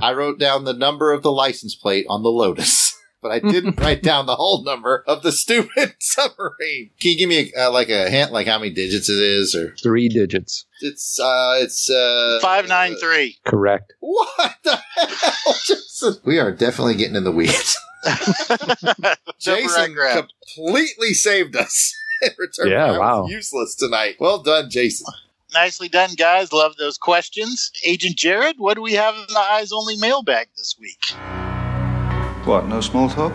I wrote down the number of the license plate on the Lotus. But I didn't write down the whole number of the stupid submarine. Can you give me a, uh, like a hint, like how many digits it is, or Three digits. it's uh, it's uh, Five nine three. Correct. What the hell, Jason? We are definitely getting in the weeds. Jason completely saved us. in return Yeah, for I was wow. useless tonight. Well done, Jason. Nicely done, guys. Love those questions. Agent Jared, what do we have in the eyes only mailbag this week? What, no small talk?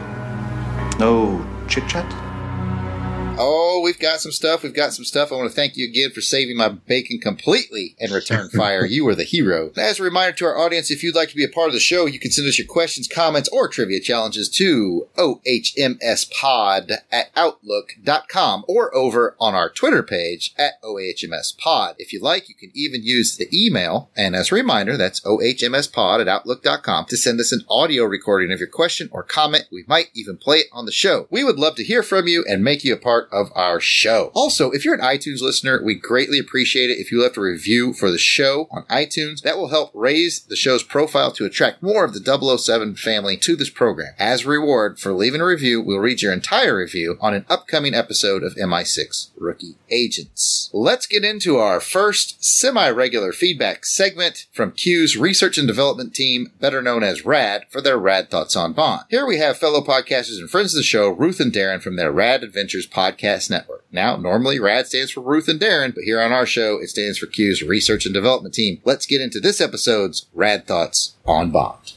No chit chat? Oh, we've got some stuff. We've got some stuff. I want to thank you again for saving my bacon completely and return fire. you were the hero. As a reminder to our audience, if you'd like to be a part of the show, you can send us your questions, comments, or trivia challenges to ohmspod at outlook.com or over on our Twitter page at ohmspod. If you like, you can even use the email. And as a reminder, that's ohmspod at outlook.com to send us an audio recording of your question or comment. We might even play it on the show. We would love to hear from you and make you a part of our show. Also, if you're an iTunes listener, we greatly appreciate it if you left a review for the show on iTunes. That will help raise the show's profile to attract more of the 007 family to this program. As a reward for leaving a review, we'll read your entire review on an upcoming episode of MI6 Rookie Agents. Let's get into our first semi-regular feedback segment from Q's research and development team, better known as RAD, for their RAD thoughts on Bond. Here we have fellow podcasters and friends of the show, Ruth and Darren from their RAD Adventures podcast network. Now, normally RAD stands for Ruth and Darren, but here on our show, it stands for Q's research and development team. Let's get into this episode's RAD thoughts on Bond.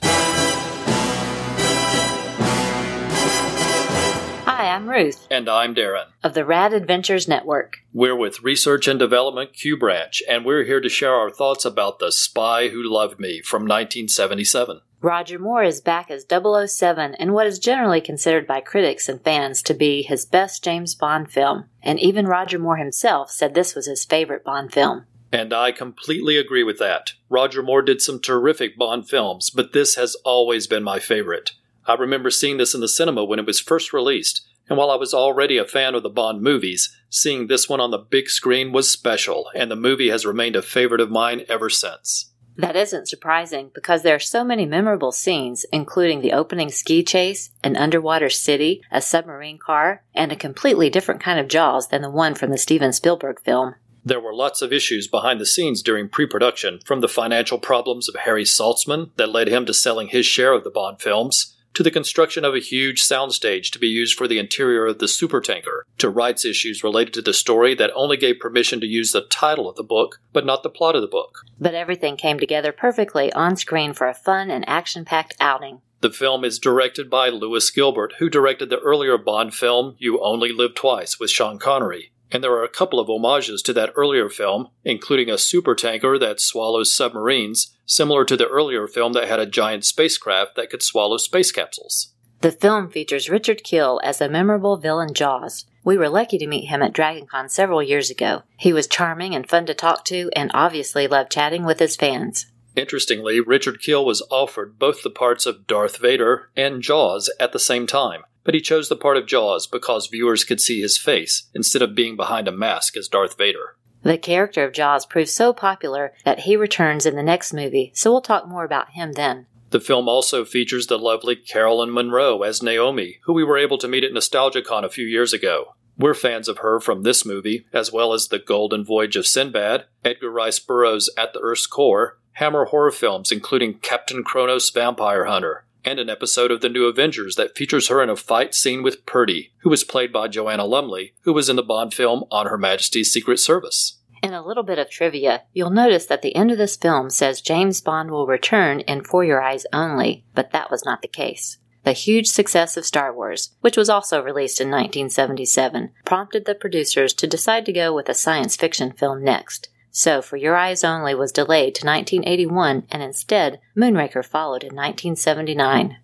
Hi, I'm Ruth And I'm Darren. of the Rad Adventures Network. We're with Research and Development Q Branch, and we're here to share our thoughts about The Spy Who Loved Me from 1977. Roger Moore is back as 007 in what is generally considered by critics and fans to be his best James Bond film, and even Roger Moore himself said this was his favorite Bond film. And I completely agree with that. Roger Moore did some terrific Bond films, but this has always been my favorite. I remember seeing this in the cinema when it was first released, and while I was already a fan of the Bond movies, seeing this one on the big screen was special, and the movie has remained a favorite of mine ever since. That isn't surprising because there are so many memorable scenes, including the opening ski chase, an underwater city, a submarine car, and a completely different kind of Jaws than the one from the Steven Spielberg film. There were lots of issues behind the scenes during pre production, from the financial problems of Harry Saltzman that led him to selling his share of the Bond films, to the construction of a huge soundstage to be used for the interior of the supertanker, to rights issues related to the story that only gave permission to use the title of the book, but not the plot of the book. But everything came together perfectly on screen for a fun and action packed outing. The film is directed by Lewis Gilbert, who directed the earlier Bond film You Only Live Twice with Sean Connery. And there are a couple of homages to that earlier film, including a supertanker that swallows submarines, similar to the earlier film that had a giant spacecraft that could swallow space capsules. The film features Richard Kiel as a memorable villain Jaws. We were lucky to meet him at DragonCon several years ago. He was charming and fun to talk to and obviously loved chatting with his fans. Interestingly, Richard Kiel was offered both the parts of Darth Vader and Jaws at the same time, but he chose the part of Jaws because viewers could see his face instead of being behind a mask as Darth Vader. The character of Jaws proved so popular that he returns in the next movie, so we'll talk more about him then. The film also features the lovely Caroline Munro as Naomi, who we were able to meet at NostalgiaCon a few years ago. We're fans of her from this movie, as well as The Golden Voyage of Sinbad, Edgar Rice Burroughs' At the Earth's Core, Hammer horror films including Captain Kronos Vampire Hunter, and an episode of The New Avengers that features her in a fight scene with Purdy, who was played by Joanna Lumley, who was in the Bond film On Her Majesty's Secret Service. In a little bit of trivia, you'll notice that the end of this film says James Bond will return in For Your Eyes Only, but that was not the case. The huge success of Star Wars, which was also released in 1977, prompted the producers to decide to go with a science fiction film next. So For Your Eyes Only was delayed to 1981, and instead, Moonraker followed in 1979.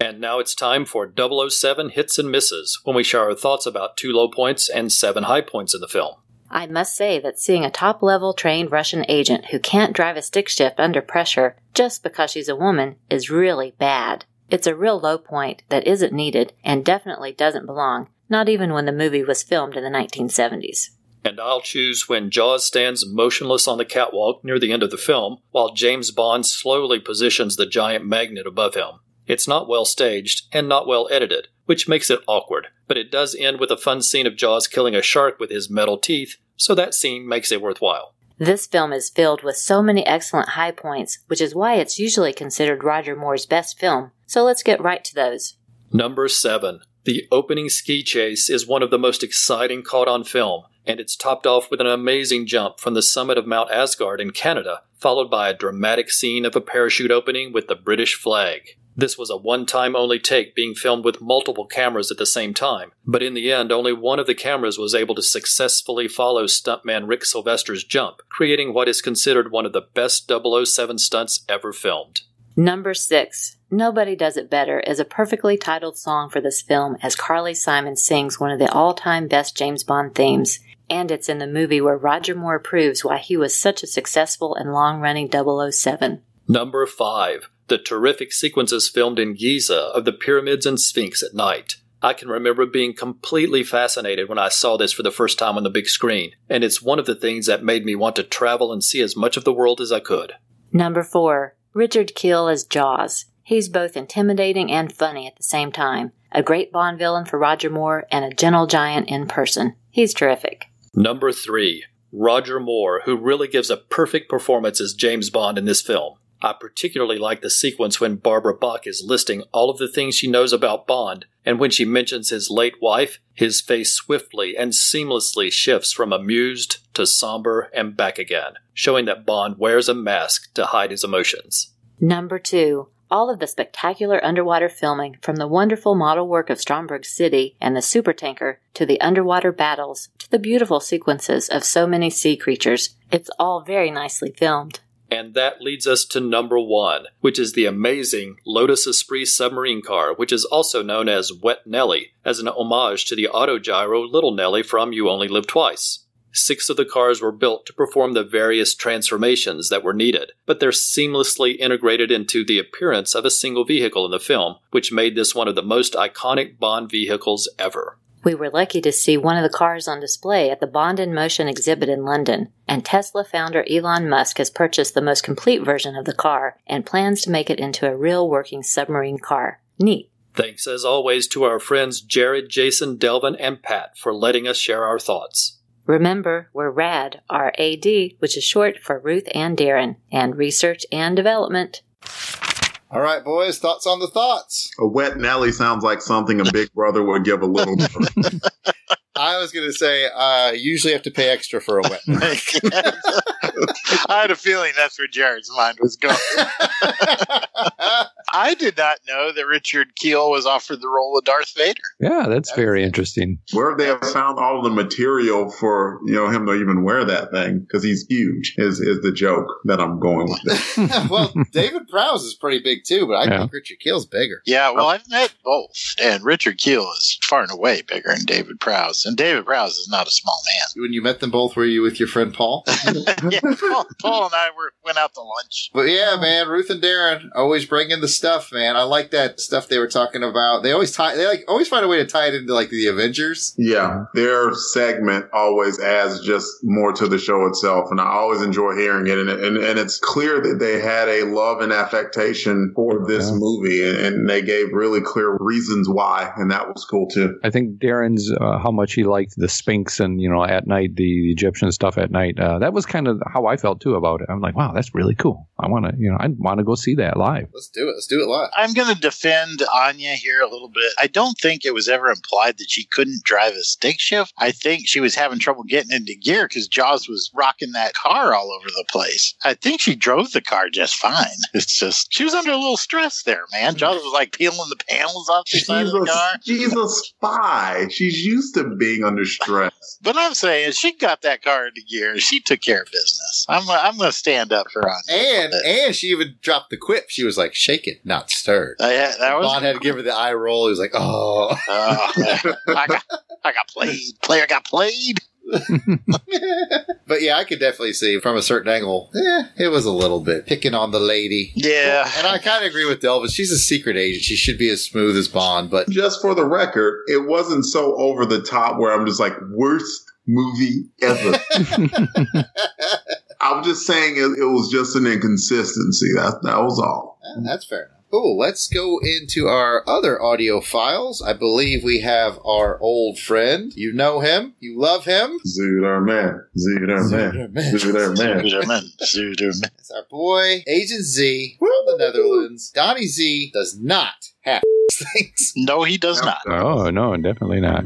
And now it's time for 007 Hits and Misses, when we share our thoughts about two low points and seven high points in the film. I must say that seeing a top level trained Russian agent who can't drive a stick shift under pressure just because she's a woman is really bad. It's a real low point that isn't needed and definitely doesn't belong, not even when the movie was filmed in the 1970s. And I'll choose when Jaws stands motionless on the catwalk near the end of the film, while James Bond slowly positions the giant magnet above him. It's not well staged and not well edited, which makes it awkward, but it does end with a fun scene of Jaws killing a shark with his metal teeth, so that scene makes it worthwhile. This film is filled with so many excellent high points, which is why it's usually considered Roger Moore's best film. So let's get right to those. Number 7. The opening ski chase is one of the most exciting caught on film, and it's topped off with an amazing jump from the summit of Mount Asgard in Canada, followed by a dramatic scene of a parachute opening with the British flag. This was a one time only take being filmed with multiple cameras at the same time, but in the end, only one of the cameras was able to successfully follow stuntman Rick Sylvester's jump, creating what is considered one of the best 007 stunts ever filmed. Number 6. Nobody Does It Better is a perfectly titled song for this film as Carly Simon sings one of the all time best James Bond themes, and it's in the movie where Roger Moore proves why he was such a successful and long running 007. Number 5. The terrific sequences filmed in Giza of the pyramids and Sphinx at night. I can remember being completely fascinated when I saw this for the first time on the big screen, and it's one of the things that made me want to travel and see as much of the world as I could. Number 4. Richard Kiel as Jaws. He's both intimidating and funny at the same time. A great Bond villain for Roger Moore and a gentle giant in person. He's terrific. Number 3. Roger Moore, who really gives a perfect performance as James Bond in this film. I particularly like the sequence when Barbara Bach is listing all of the things she knows about Bond, and when she mentions his late wife, his face swiftly and seamlessly shifts from amused to somber and back again, showing that Bond wears a mask to hide his emotions. Number 2. All of the spectacular underwater filming, from the wonderful model work of Stromberg City and the supertanker, to the underwater battles, to the beautiful sequences of so many sea creatures, it's all very nicely filmed. And that leads us to number one, which is the amazing Lotus Esprit submarine car, which is also known as Wet Nelly, as an homage to the autogyro Little Nelly from You Only Live Twice. Six of the cars were built to perform the various transformations that were needed, but they're seamlessly integrated into the appearance of a single vehicle in the film, which made this one of the most iconic Bond vehicles ever. We were lucky to see one of the cars on display at the Bond in Motion exhibit in London, and Tesla founder Elon Musk has purchased the most complete version of the car and plans to make it into a real working submarine car. Neat. Thanks as always to our friends Jared, Jason, Delvin, and Pat for letting us share our thoughts. Remember, we're RAD, R-A-D, which is short for Ruth and Darren, and Research and Development. All right, boys, thoughts on the thoughts? A wet Nelly sounds like something a big brother would give a little brother. I was going to say, uh, usually have to pay extra for a wet. I had a feeling that's where Jared's mind was going. I did not know that Richard Kiel was offered the role of Darth Vader. Yeah, that's very interesting. Where they have found all the material for you know him to even wear that thing because he's huge is is the joke that I'm going with. well, David Prowse is pretty big too, but I Yeah. think Richard Kiel's bigger. Yeah, well, I've met both, and Richard Kiel is far and away bigger than David Prowse, and David Prowse is not a small man. When you met them both, were you with your friend Paul? yeah, Paul, Paul and I were went out to lunch. But yeah, man, Ruth and Darren always bring in the stuff, man. I like that stuff they were talking about. They always tie, they like always find a way to tie it into like the Avengers. Yeah, their segment always adds just more to the show itself, and I always enjoy hearing it. And and, and it's clear that they had a love and affectation for this movie, and, and they gave really clear reasons why, and that was cool too. I think Darren's uh, how much he liked the Sphinx and you know at night the Egyptian stuff at night. Uh, that was kind of how I felt too about it. I'm like, wow, that's really cool. I want to you know I want to go see that live. Let's do it. Let's do it live. I'm going to defend Anya here a little bit. I don't think it was ever implied that she couldn't drive a stick shift. I think she was having trouble getting into gear because Jaws was rocking that car all over the place. I think she drove the car just fine. It's just she was under a little stress there, man. Jaws was like peeling the panels off the side of She's the car. a, she's a spy. She's used to being under stress. But I'm saying she got that car into gear. She took care of business. I'm I'm going to stand up for Anya. And and she even dropped the quip. She was like, "Shake it, not stirred." Uh, yeah, that was Bond had to give her the eye roll. He was like, "Oh." Oh, I got I got played. Player got played. but yeah, I could definitely see from a certain angle, yeah, it was a little bit picking on the lady. Yeah. And I kind of agree with Delvin. She's a secret agent. She should be as smooth as Bond, but Just for the record, it wasn't so over the top where I'm just like, worst movie ever. I'm just saying it, it was just an inconsistency. That, that was all. that's fair enough. Cool. Let's go into our other audio files. I believe we have our old friend. You know him. You love him. Zuderman. Zuderman. Zuderman. Zuderman. Zuderman. It's our boy, Agent Z from the Netherlands. Donnie Z does not have things. No, he does not. Oh no, definitely not.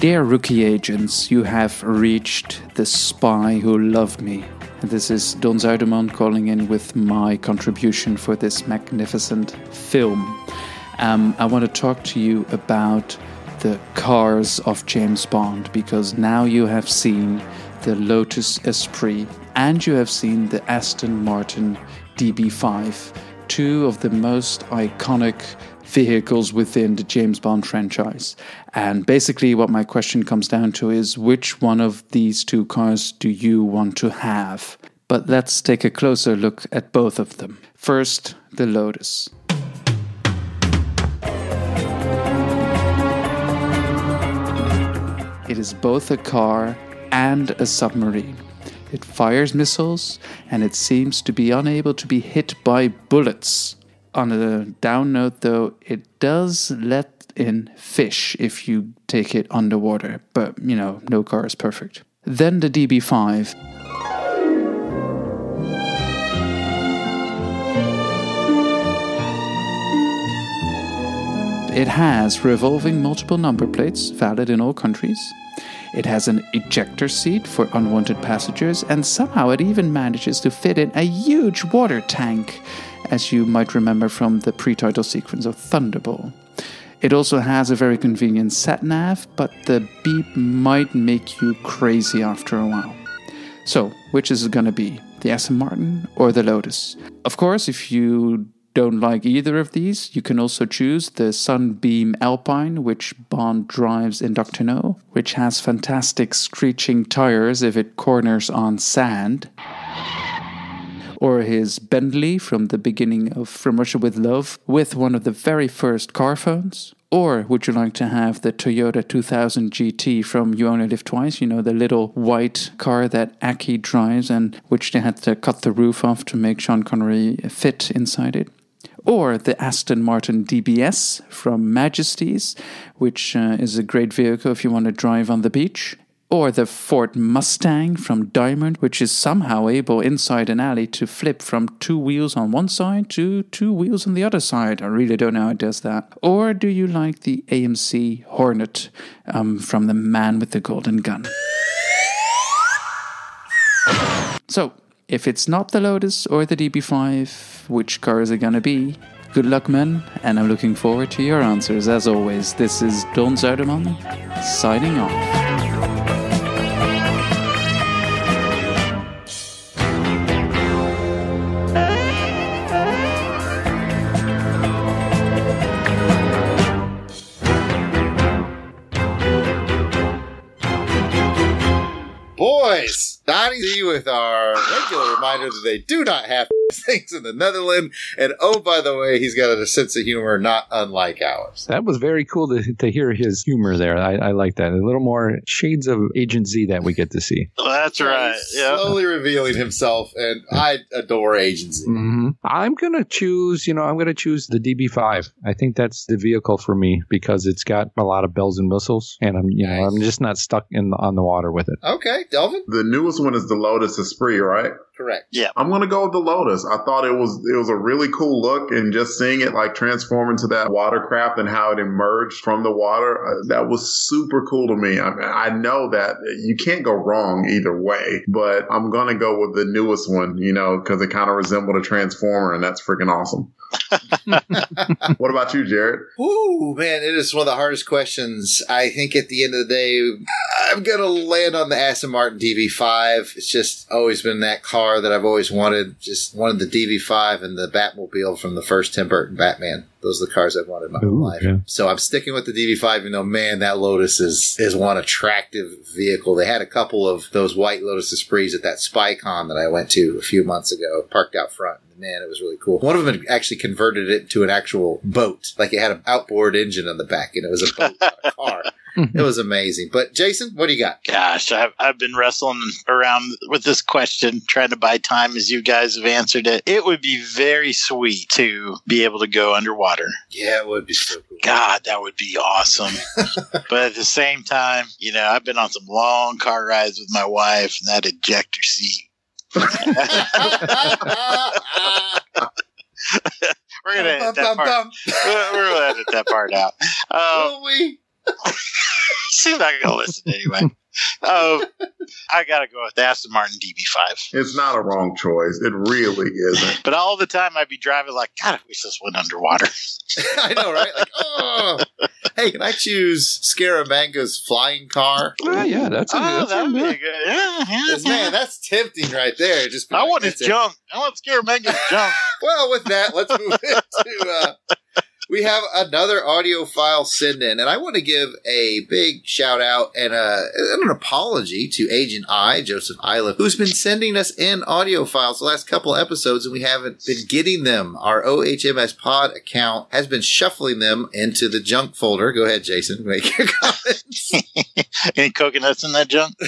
Dear rookie agents, you have reached the spy who loved me. This is Don Zuiderman calling in with my contribution for this magnificent film. Um, I want to talk to you about the cars of James Bond because now you have seen the Lotus Esprit and you have seen the Aston Martin DB5, two of the most iconic vehicles within the James Bond franchise. And basically, what my question comes down to is which one of these two cars do you want to have? But let's take a closer look at both of them. First, the Lotus. It is both a car and a submarine. It fires missiles and it seems to be unable to be hit by bullets. On a down note, though, it does let in fish if you take it underwater, but you know, no car is perfect. Then the DB5. It has revolving multiple number plates, valid in all countries. It has an ejector seat for unwanted passengers, and somehow it even manages to fit in a huge water tank, as you might remember from the pre title sequence of Thunderball. It also has a very convenient sat nav, but the beep might make you crazy after a while. So, which is it going to be? The Aston Martin or the Lotus? Of course, if you don't like either of these, you can also choose the Sunbeam Alpine, which Bond drives in Doctor No, which has fantastic screeching tires if it corners on sand. Or his Bentley from the beginning of From Russia with Love, with one of the very first car phones. Or would you like to have the Toyota 2000 GT from You Only Live Twice? You know, the little white car that Aki drives and which they had to cut the roof off to make Sean Connery fit inside it or the Aston Martin DBS from Majesties, which uh, is a great vehicle if you want to drive on the beach, or the Ford Mustang from Diamond, which is somehow able inside an alley to flip from two wheels on one side to two wheels on the other side. I really don't know how it does that. Or do you like the AMC Hornet um, from the Man with the Golden Gun? So, if it's not the Lotus or the DB5, which car is it gonna be? Good luck, men, and I'm looking forward to your answers. As always, this is Don Zuiderman signing off. Boys, Donnie Z with our regular reminder that they do not have things in the Netherlands. And oh, by the way, he's got a sense of humor not unlike ours. That was very cool to, to hear his humor there. I, I like that. A little more shades of Agent Z that we get to see. That's right. Yeah. Slowly revealing himself, and I adore Agent Z. hmm I'm gonna choose. You know, I'm gonna choose the DB5. I think that's the vehicle for me because it's got a lot of bells and whistles, and I'm you know I'm just not stuck in on the water with it. Okay, Delvin? The newest one is the Lotus Esprit, right? Correct. Yeah. I'm gonna go with the Lotus. I thought it was it was a really cool look, and just seeing it like transform into that watercraft and how it emerged from the water, uh, that was super cool to me. I, mean, I know that you can't go wrong either way, but I'm gonna go with the newest one, you know, because it kind of resembled a transformer, and that's freaking awesome. what about you, Jared? Ooh, man, it is one of the hardest questions. I think at the end of the day, I'm going to land on the Aston Martin DB5. It's just always been that car that I've always wanted. Just wanted the DB5 and the Batmobile from the first Tim Burton Batman. Those are the cars I've wanted my whole Ooh, life. yeah. So I'm sticking with the DB5, even though, man, that Lotus is, is one attractive vehicle. They had a couple of those white Lotus Esprits at that SpyCon that I went to a few months ago, parked out front. Man, it was really cool. One of them had actually converted it to an actual boat. Like it had an outboard engine on the back and it was a boat a car. It was amazing. But Jason, what do you got? Gosh, I've, I've been wrestling around with this question, trying to buy time as you guys have answered it. It would be very sweet to be able to go underwater. Yeah, it would be so cool. God, that would be awesome. but at the same time, you know, I've been on some long car rides with my wife, and that ejector seat. We're gonna edit that part. We're we're gonna edit that part out. Um, Will we? she's not gonna listen anyway. Um, I gotta go with the Aston Martin DB5. It's not a wrong choice. It really isn't. But all the time I'd be driving like, God, I wish this went underwater. I know, right? Like, oh. Hey, can I choose Scaramanga's flying car? Ah, yeah, that's a, Oh, that's that a would be good. a good. Yeah, yeah, Man, that's tempting right there. Just I like, want his that's it. junk. I want Scaramanga's junk. Well, with that, let's move into. Uh, we have another audio file send in, and I want to give a big shout out and, a, and an apology to Agent I, Joseph Iliff, who's been sending us in audio files the last couple episodes, and we haven't been getting them. Our OHMS Pod account has been shuffling them into the junk folder. Go ahead, Jason. Make your comments. Any coconuts in that junk?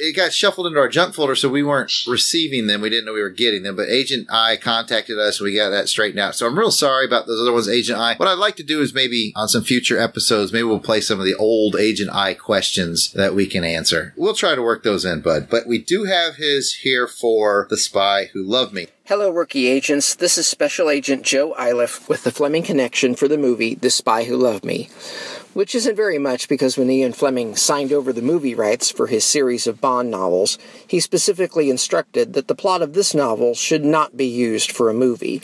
it got shuffled into our junk folder, so we weren't receiving them. We didn't know we were getting them. But Agent I contacted us, and we got that straightened out. So I'm real sorry about those other ones, Agent I. What I'd like to do is maybe on some future episodes, maybe we'll play some of the old Agent I questions that we can answer. We'll try to work those in, bud. But we do have his here for The Spy Who Loved Me. Hello, rookie agents. This is Special Agent Joe Iliff with the Fleming Connection for the movie The Spy Who Loved Me. Which isn't very much because when Ian Fleming signed over the movie rights for his series of Bond novels, he specifically instructed that the plot of this novel should not be used for a movie.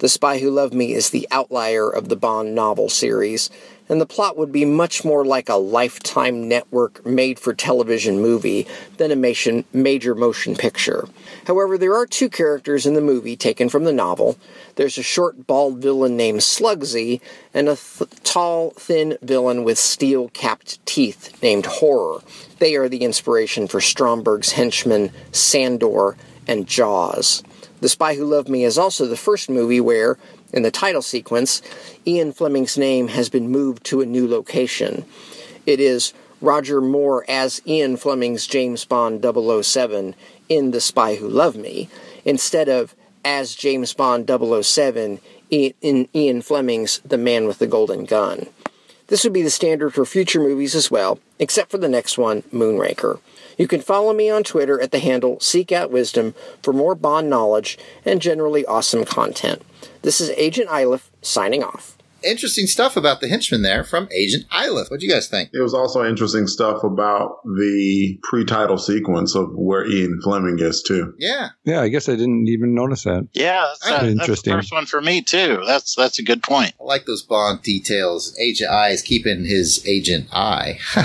The Spy Who Loved Me is the outlier of the Bond novel series, and the plot would be much more like a Lifetime Network made for television movie than a major motion picture. However, there are two characters in the movie taken from the novel. There's a short, bald villain named Sluggsy, and a th- tall, thin villain with steel capped teeth named Horror. They are the inspiration for Stromberg's henchmen Sandor and Jaws. The Spy Who Loved Me is also the first movie where, in the title sequence, Ian Fleming's name has been moved to a new location. It is Roger Moore as Ian Fleming's James Bond 007 in The Spy Who Loved Me, instead of as James Bond 007 in Ian Fleming's The Man with the Golden Gun. This would be the standard for future movies as well, except for the next one, Moonraker. You can follow me on Twitter at the handle Seek Out Wisdom for more Bond knowledge and generally awesome content. This is Agent Iliff signing off. Interesting stuff about the henchman there from Agent Iliff. What do you guys think? It was also interesting stuff about the pre-title sequence of where Ian Fleming is too. Yeah. Yeah, I guess I didn't even notice that. Yeah, that's, uh, that's the Interesting. first one for me too. That's that's a good point. I like those Bond details. Agent I is keeping his Agent I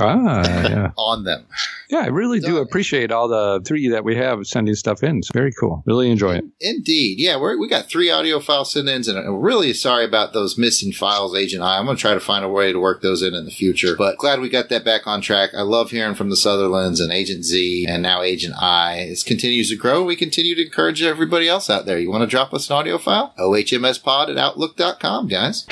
Ah, yeah. on them. Yeah, I really do appreciate all the three that we have sending stuff in. It's very cool. Really enjoy it. Indeed. Yeah, we're, we got three audio file send ins, and I'm really sorry about those missing files, Agent I. I'm going to try to find a way to work those in in the future, but glad we got that back on track. I love hearing from the Sutherlands and Agent Z and now Agent I. It continues to grow. We continue to encourage everybody else out there. You want to drop us an audio file? OHMSpod at Outlook.com, guys.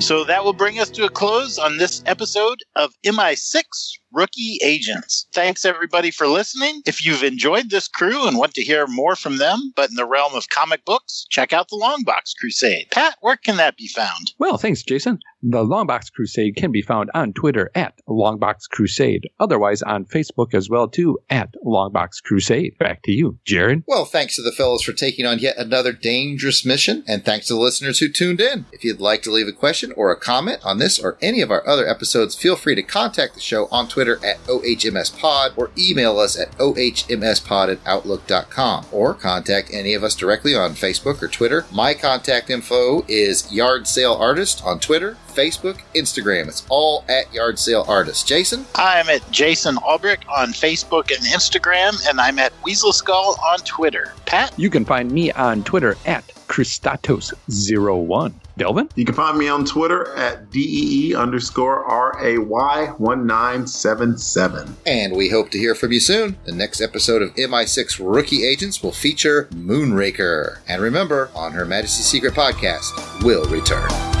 So that will bring us to a close on this episode of MI6 Rookie Agents. Thanks everybody for listening. If you've enjoyed this crew and want to hear more from them, but in the realm of comic books, check out the Longbox Crusade. Pat, where can that be found? Well, thanks, Jason. The Longbox Crusade can be found on Twitter at Longbox Crusade. Otherwise on Facebook as well too at Longbox Crusade. Back to you, Jared. Well, thanks to the fellows for taking on yet another dangerous mission, and thanks to the listeners who tuned in. If you'd like to leave a question or a comment on this or any of our other episodes, feel free to contact the show on Twitter at OHMSPod or email us at OHMSPod at Outlook.com or contact any of us directly on Facebook or Twitter. My contact info is Yard Sale Artist on Twitter, Facebook, Instagram. It's all at Yard Sale Artist. Jason? I'm at Jason Albrick on Facebook and Instagram, and I'm at Weasel Skull on Twitter. Pat? You can find me on Twitter at Christatos01. Delvin? You can find me on Twitter at DEE underscore RAY 1977. And we hope to hear from you soon. The next episode of MI6 Rookie Agents will feature Moonraker. And remember, on Her Majesty's Secret Podcast, will return.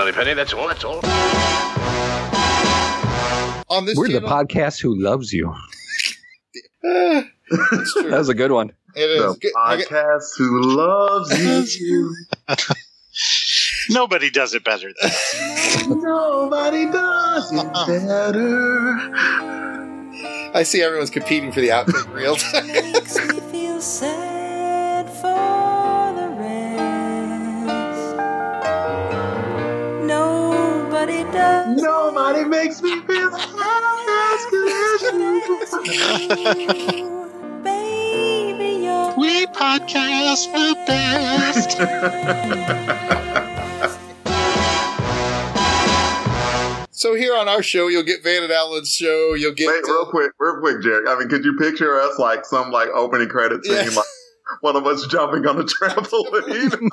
Thank you, Miss Moneypenny. That's all. That's all. On this We're the podcast who loves you. It's true. That was a good one. It is. The Good- get- podcast who loves you. Nobody does it better than us. Nobody does it uh-uh. better. I see everyone's competing for the outtake reels. makes Nobody does. Makes me feel as good as you. Baby, you're We podcast the best. so here on our show, you'll get Van and Allen's show. You'll get Wait, real quick, real quick, Jared. I mean, could you picture us like some like opening credit scene, Yeah. like one of us jumping on a trampoline?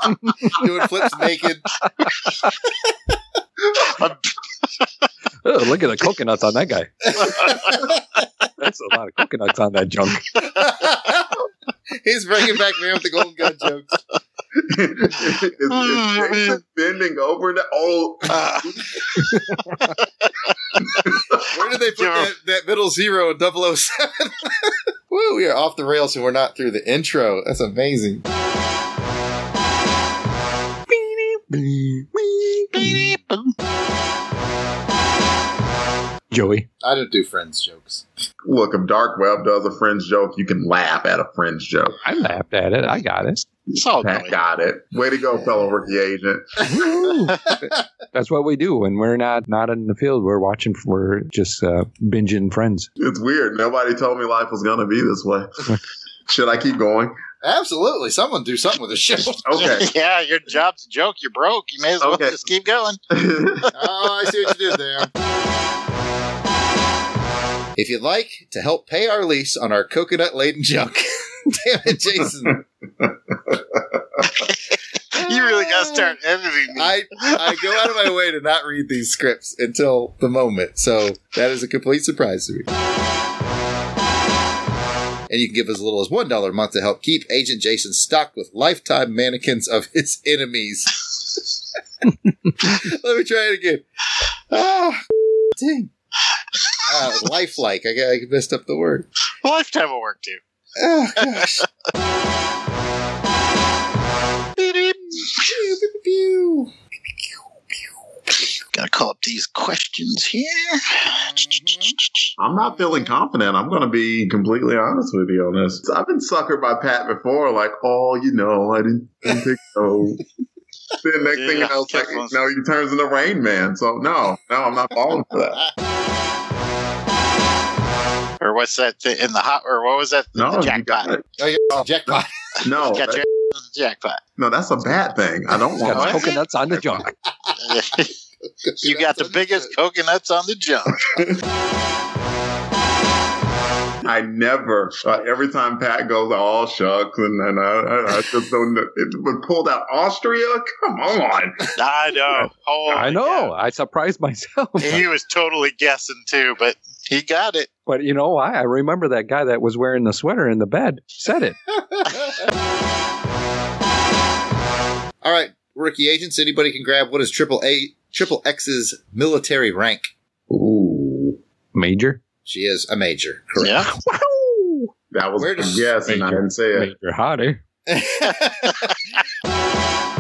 doing flips naked. Oh, look at the coconuts on that guy. That's a lot of coconuts on that junk. He's bringing back Man with the Golden Gun jokes. Is, is mm, Jason bending over? That, oh, Where did they put that, that middle zero in 007? Woo, we are off the rails and we're not through the intro. That's amazing. Joey. I don't do friends jokes. look, if Dark Web does a friends joke, you can laugh at a friends joke. I laughed at it. I got it. It's all Pat got it. Way to go, fellow rookie agent. That's what we do when we're not not in the field. We're watching. We're just uh, binging Friends. It's weird. Nobody told me life was going to be this way. Should I keep going? Absolutely. Someone do something with the show. Okay. yeah, your job's a joke. You're broke. You may as well Okay. just keep going. Oh, I see what you did there. If you'd like to help pay our lease on our coconut laden junk, damn it, Jason. You really got to start editing me. I, I go out of my way to not read these scripts until the moment. So that is a complete surprise to me. And you can give as little as $1 a month to help keep Agent Jason stocked with lifetime mannequins of his enemies. Let me try it again. Ah, dang. Was lifelike. I, I messed up the word. Lifetime will work too. Oh, gosh. Gotta call up these questions here. I'm not feeling confident. I'm going to be completely honest with you on this. I've been suckered by Pat before, like, oh, you know, I didn't, didn't think so. then next thing you Yeah, know, it's like, careful. no, he turns into Rain Man. So no, no, I'm not falling for that. Or what's that thing in the hot? Or what was that? No, the you jackpot. got it. Oh, yeah, jackpot. No, Got that- your jackpot. no, that's a bad thing. I don't want Got that. coconuts on the junk. you got the biggest coconuts on the jump. I never. Uh, every time Pat goes, all shucks, and, and I, I, I just don't. It was pulled out Austria. Come on. I know. Oh, I know. I surprised myself. He was totally guessing too, but he got it. But you know why? I remember that guy that was wearing the sweater in the bed said it. All right, rookie agents. Anybody can grab what is Triple A Triple X's military rank. Ooh, Major. She is a major. Correct. Yeah. that was Where a does- guess, and I didn't say it. Major Hottie.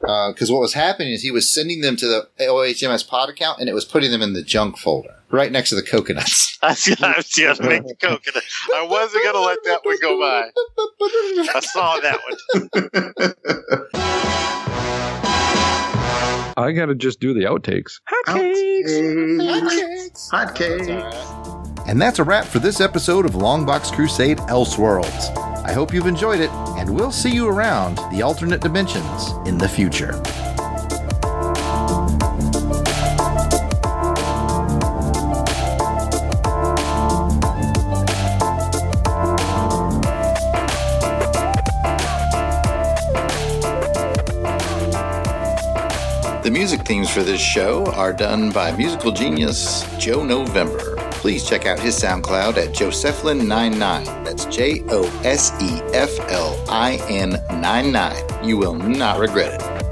Because Uh, what was happening is he was sending them to the OHMS pod account, and it was putting them in the junk folder, right next to the coconuts. I was going to make the coconut. I wasn't gonna let that one go by. I saw that one. I gotta just do the outtakes. Hotcakes! Hotcakes. Hotcakes. And that's a wrap for this episode of Longbox Crusade Elseworlds. I hope you've enjoyed it, and we'll see you around the alternate dimensions in the future. The music themes for this show are done by musical genius Joe November. Please check out his SoundCloud at Joseflin99. That's J O S E F L I N 99. You will not regret it.